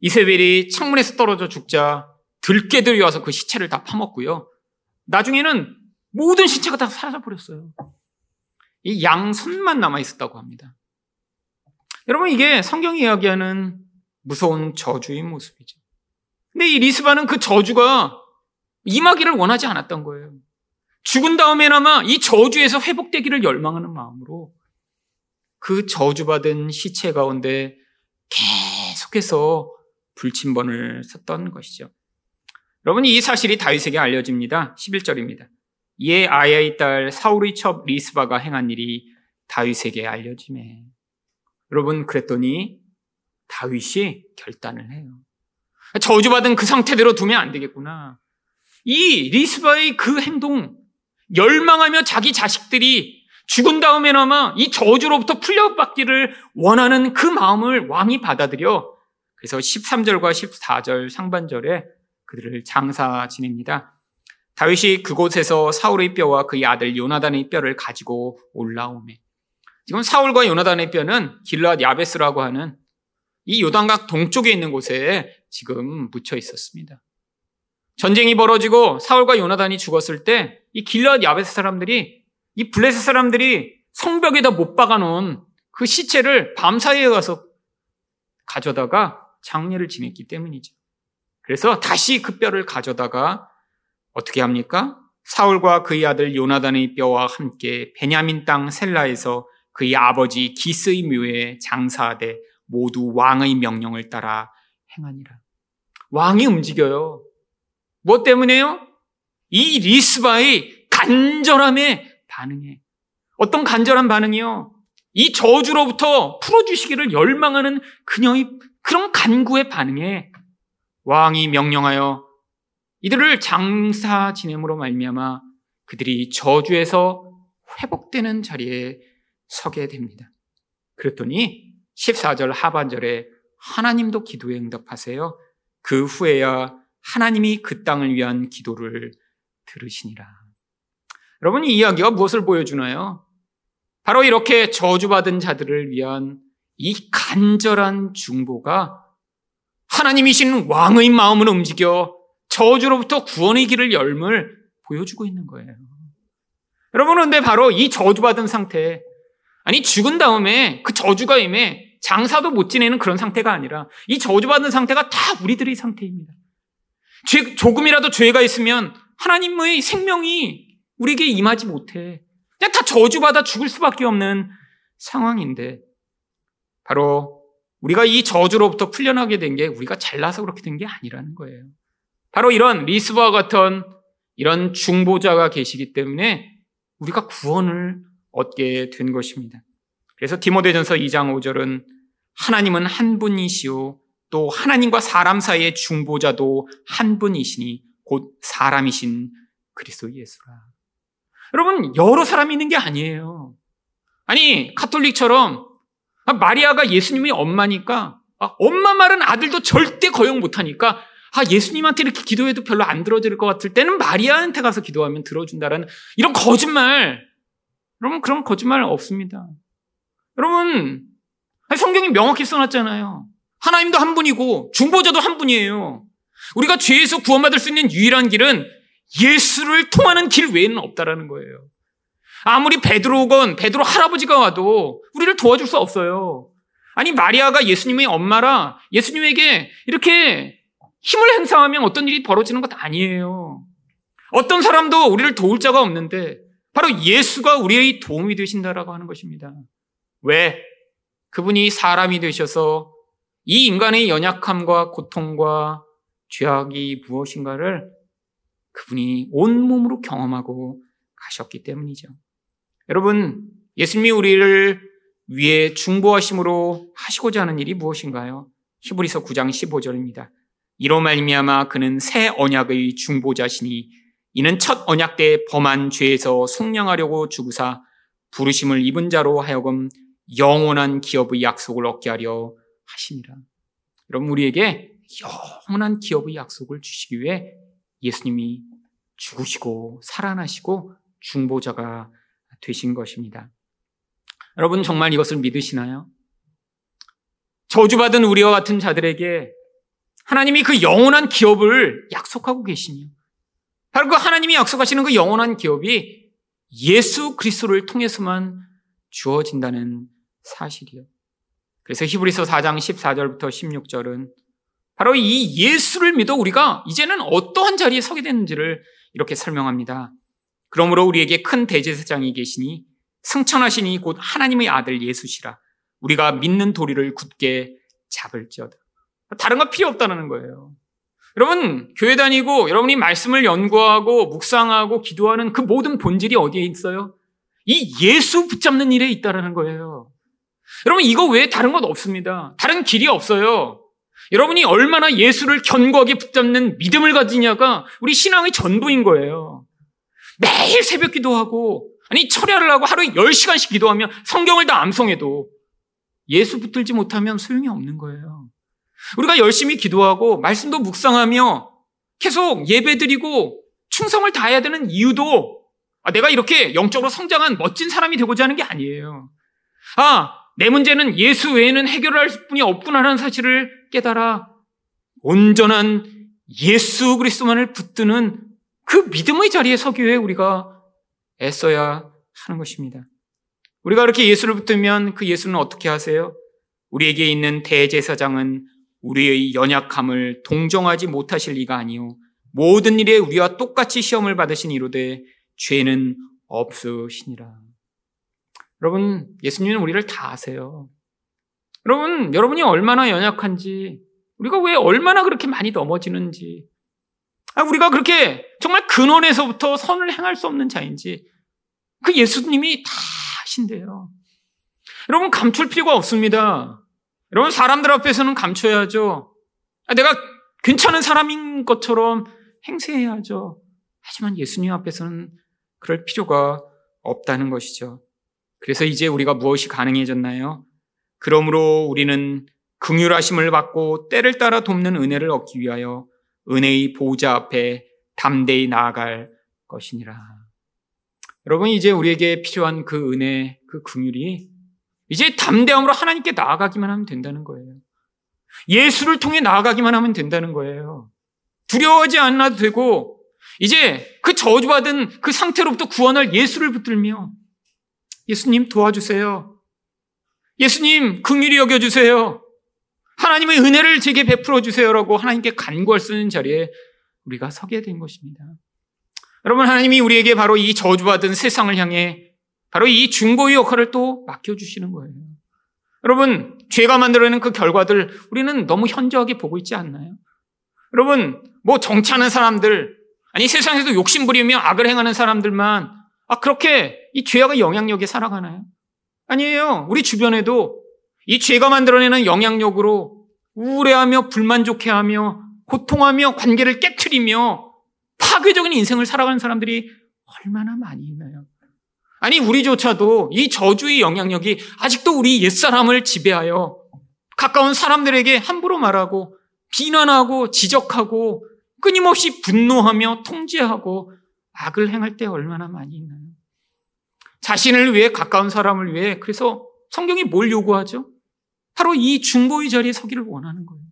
A: 이세벨이 창문에서 떨어져 죽자 들개들이 와서 그 시체를 다 파먹고요. 나중에는 모든 시체가 다 사라져버렸어요. 이 양손만 남아있었다고 합니다. 여러분, 이게 성경이 이야기하는 무서운 저주의 모습이죠. 근데 이 리스바는 그 저주가 임하기를 원하지 않았던 거예요. 죽은 다음에나마 이 저주에서 회복되기를 열망하는 마음으로 그 저주받은 시체 가운데 계속해서 불침번을 썼던 것이죠. 여러분, 이 사실이 다윗에게 알려집니다. 11절입니다. 이에 아야의 딸 사울의 첩 리스바가 행한 일이 다윗에게 알려지매. 여러분, 그랬더니 다윗이 결단을 해요. 저주받은 그 상태대로 두면 안 되겠구나. 이 리스바의 그 행동, 열망하며 자기 자식들이 죽은 다음에나마 이 저주로부터 풀려받기를 원하는 그 마음을 왕이 받아들여 그래서 13절과 14절 상반절에 그들을 장사 지냅니다. 다윗이 그곳에서 사울의 뼈와 그의 아들 요나단의 뼈를 가지고 올라오매. 지금 사울과 요나단의 뼈는 길랏 야베스라고 하는 이 요단강 동쪽에 있는 곳에 지금 묻혀 있었습니다. 전쟁이 벌어지고 사울과 요나단이 죽었을 때 이 길랏 야베스 사람들이 이 블레셋 사람들이 성벽에다 못 박아 놓은 그 시체를 밤사이에 가서 가져다가 장례를 지냈기 때문이죠. 그래서 다시 그 뼈를 가져다가 어떻게 합니까? 사울과 그의 아들 요나단의 뼈와 함께 베냐민 땅 셀라에서 그의 아버지 기스의 묘에 장사하되 모두 왕의 명령을 따라 행하니라. 왕이 움직여요. 뭐 때문에요? 이 리스바의 간절함에 반응해. 어떤 간절한 반응이요? 이 저주로부터 풀어주시기를 열망하는 그녀의 그런 간구의 반응에 왕이 명령하여 이들을 장사 지냄으로 말미암아 그들이 저주에서 회복되는 자리에 서게 됩니다. 그랬더니 14절 하반절에 하나님도 기도에 응답하세요. 그 후에야 하나님이 그 땅을 위한 기도를 들으시니라. 여러분, 이 이야기가 무엇을 보여주나요? 바로 이렇게 저주받은 자들을 위한 이 간절한 중보가 하나님이신 왕의 마음을 움직여 저주로부터 구원의 길을 열물 보여주고 있는 거예요. 여러분, 근데 바로 이 저주받은 상태, 아니, 죽은 다음에 그 저주가 임해 장사도 못 지내는 그런 상태가 아니라 이 저주받은 상태가 다 우리들의 상태입니다. 죄, 조금이라도 죄가 있으면 하나님의 생명이 우리에게 임하지 못해. 그냥 다 저주받아 죽을 수밖에 없는 상황인데, 바로 우리가 이 저주로부터 풀려나게 된 게 우리가 잘나서 그렇게 된 게 아니라는 거예요. 바로 이런 리스와 같은 이런 중보자가 계시기 때문에 우리가 구원을 얻게 된 것입니다. 그래서 디모데전서 2장 5절은 하나님은 한 분이시오 또 하나님과 사람 사이의 중보자도 한 분이시니 곧 사람이신 그리스도 예수라. 여러분 여러 사람이 있는 게 아니에요. 아니 카톨릭처럼 마리아가 예수님의 엄마니까 아, 엄마 말은 아들도 절대 거역 못하니까 아, 예수님한테 이렇게 기도해도 별로 안 들어질 것 같을 때는 마리아한테 가서 기도하면 들어준다라는 이런 거짓말. 여러분, 그런 거짓말 없습니다. 여러분, 성경이 명확히 써놨잖아요. 하나님도 한 분이고 중보자도 한 분이에요. 우리가 죄에서 구원받을 수 있는 유일한 길은 예수를 통하는 길 외에는 없다라는 거예요. 아무리 베드로건 베드로 할아버지가 와도 우리를 도와줄 수 없어요. 아니 마리아가 예수님의 엄마라 예수님에게 이렇게 힘을 행사하면 어떤 일이 벌어지는 것 아니에요. 어떤 사람도 우리를 도울 자가 없는데 바로 예수가 우리의 도움이 되신다라고 하는 것입니다. 왜? 그분이 사람이 되셔서 이 인간의 연약함과 고통과 죄악이 무엇인가를 그분이 온몸으로 경험하고 가셨기 때문이죠. 여러분, 예수님이 우리를 위해 중보하심으로 하시고자 하는 일이 무엇인가요? 히브리서 9장 15절입니다. 이로 말미암아 그는 새 언약의 중보자시니 이는 첫 언약 때 범한 죄에서 속량하려고 주구사 부르심을 입은 자로 하여금 영원한 기업의 약속을 얻게 하려 하시니라. 여러분 우리에게 영원한 기업의 약속을 주시기 위해 예수님이 죽으시고 살아나시고 중보자가 되신 것입니다. 여러분 정말 이것을 믿으시나요? 저주받은 우리와 같은 자들에게 하나님이 그 영원한 기업을 약속하고 계시니 바로 그 하나님이 약속하시는 그 영원한 기업이 예수 그리스도를 통해서만 주어진다는 사실이요. 그래서 히브리서 4장 14절부터 16절은 바로 이 예수를 믿어 우리가 이제는 어떠한 자리에 서게 되는지를 이렇게 설명합니다. 그러므로 우리에게 큰 대제사장이 계시니 승천하시니 곧 하나님의 아들 예수시라. 우리가 믿는 도리를 굳게 잡을지어다. 다른 거 필요 없다는 거예요. 여러분, 교회 다니고 여러분이 말씀을 연구하고 묵상하고 기도하는 그 모든 본질이 어디에 있어요? 이 예수 붙잡는 일에 있다라는 거예요. 여러분, 이거 외에 다른 것 없습니다. 다른 길이 없어요. 여러분이 얼마나 예수를 견고하게 붙잡는 믿음을 가지냐가 우리 신앙의 전부인 거예요. 매일 새벽 기도하고, 아니, 철야를 하고 하루에 10시간씩 기도하며 성경을 다 암송해도 예수 붙들지 못하면 소용이 없는 거예요. 우리가 열심히 기도하고 말씀도 묵상하며 계속 예배 드리고 충성을 다해야 되는 이유도 아, 내가 이렇게 영적으로 성장한 멋진 사람이 되고자 하는 게 아니에요. 아, 내 문제는 예수 외에는 해결할 분이 없구나라는 사실을 깨달아 온전한 예수 그리스도만을 붙드는 그 믿음의 자리에 서기 위해 우리가 애써야 하는 것입니다. 우리가 그렇게 예수를 붙들면 그 예수는 어떻게 하세요? 우리에게 있는 대제사장은 우리의 연약함을 동정하지 못하실 리가 아니요 모든 일에 우리와 똑같이 시험을 받으신 이로되 죄는 없으시니라. 여러분, 예수님은 우리를 다 아세요. 여러분, 여러분이 얼마나 연약한지, 우리가 왜 얼마나 그렇게 많이 넘어지는지, 아, 우리가 그렇게 정말 근원에서부터 선을 행할 수 없는 자인지, 그 예수님이 다 아신대요. 여러분, 감출 필요가 없습니다. 여러분, 사람들 앞에서는 감춰야죠. 아, 내가 괜찮은 사람인 것처럼 행세해야죠. 하지만 예수님 앞에서는 그럴 필요가 없다는 것이죠. 그래서 이제 우리가 무엇이 가능해졌나요? 그러므로 우리는 긍휼하심을 받고 때를 따라 돕는 은혜를 얻기 위하여 은혜의 보좌 앞에 담대히 나아갈 것이니라. 여러분 이제 우리에게 필요한 그 은혜, 그 긍휼이 이제 담대함으로 하나님께 나아가기만 하면 된다는 거예요. 예수를 통해 나아가기만 하면 된다는 거예요. 두려워하지 않아도 되고 이제 그 저주받은 그 상태로부터 구원할 예수를 붙들며 예수님 도와주세요. 예수님 긍휼히 여겨 주세요. 하나님의 은혜를 제게 베풀어 주세요라고 하나님께 간구할 수 있는 자리에 우리가 서게 된 것입니다. 여러분 하나님이 우리에게 바로 이 저주받은 세상을 향해 바로 이 중보의 역할을 또 맡겨 주시는 거예요. 여러분 죄가 만들어내는 그 결과들 우리는 너무 현저하게 보고 있지 않나요? 여러분 뭐 정치하는 사람들 아니 세상에서 욕심 부리며 악을 행하는 사람들만 아 그렇게 이 죄가 영향력에 살아가나요? 아니에요. 우리 주변에도 이 죄가 만들어내는 영향력으로 우울해하며 불만족해하며 고통하며 관계를 깨뜨리며 파괴적인 인생을 살아가는 사람들이 얼마나 많이 있나요? 아니 우리조차도 이 저주의 영향력이 아직도 우리 옛사람을 지배하여 가까운 사람들에게 함부로 말하고 비난하고 지적하고 끊임없이 분노하며 통제하고 악을 행할 때 얼마나 많이 있나요? 자신을 위해 가까운 사람을 위해 그래서 성경이 뭘 요구하죠? 바로 이 중보의 자리에 서기를 원하는 거예요.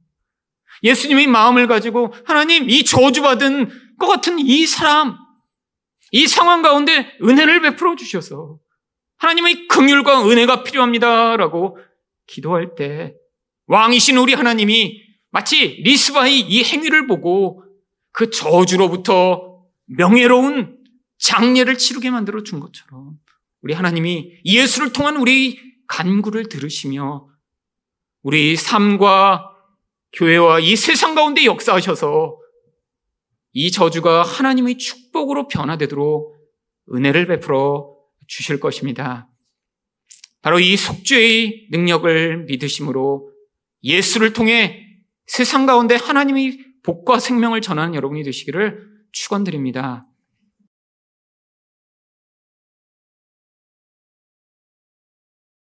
A: 예수님의 마음을 가지고 하나님 이 저주받은 것 같은 이 사람 이 상황 가운데 은혜를 베풀어 주셔서 하나님의 긍휼과 은혜가 필요합니다라고 기도할 때 왕이신 우리 하나님이 마치 리스바의 이 행위를 보고 그 저주로부터 명예로운 장례를 치르게 만들어 준 것처럼 우리 하나님이 예수를 통한 우리 간구를 들으시며 우리 삶과 교회와 이 세상 가운데 역사하셔서 이 저주가 하나님의 축복으로 변화되도록 은혜를 베풀어 주실 것입니다. 바로 이 속죄의 능력을 믿으심으로 예수를 통해 세상 가운데 하나님의 복과 생명을 전하는 여러분이 되시기를 축원드립니다.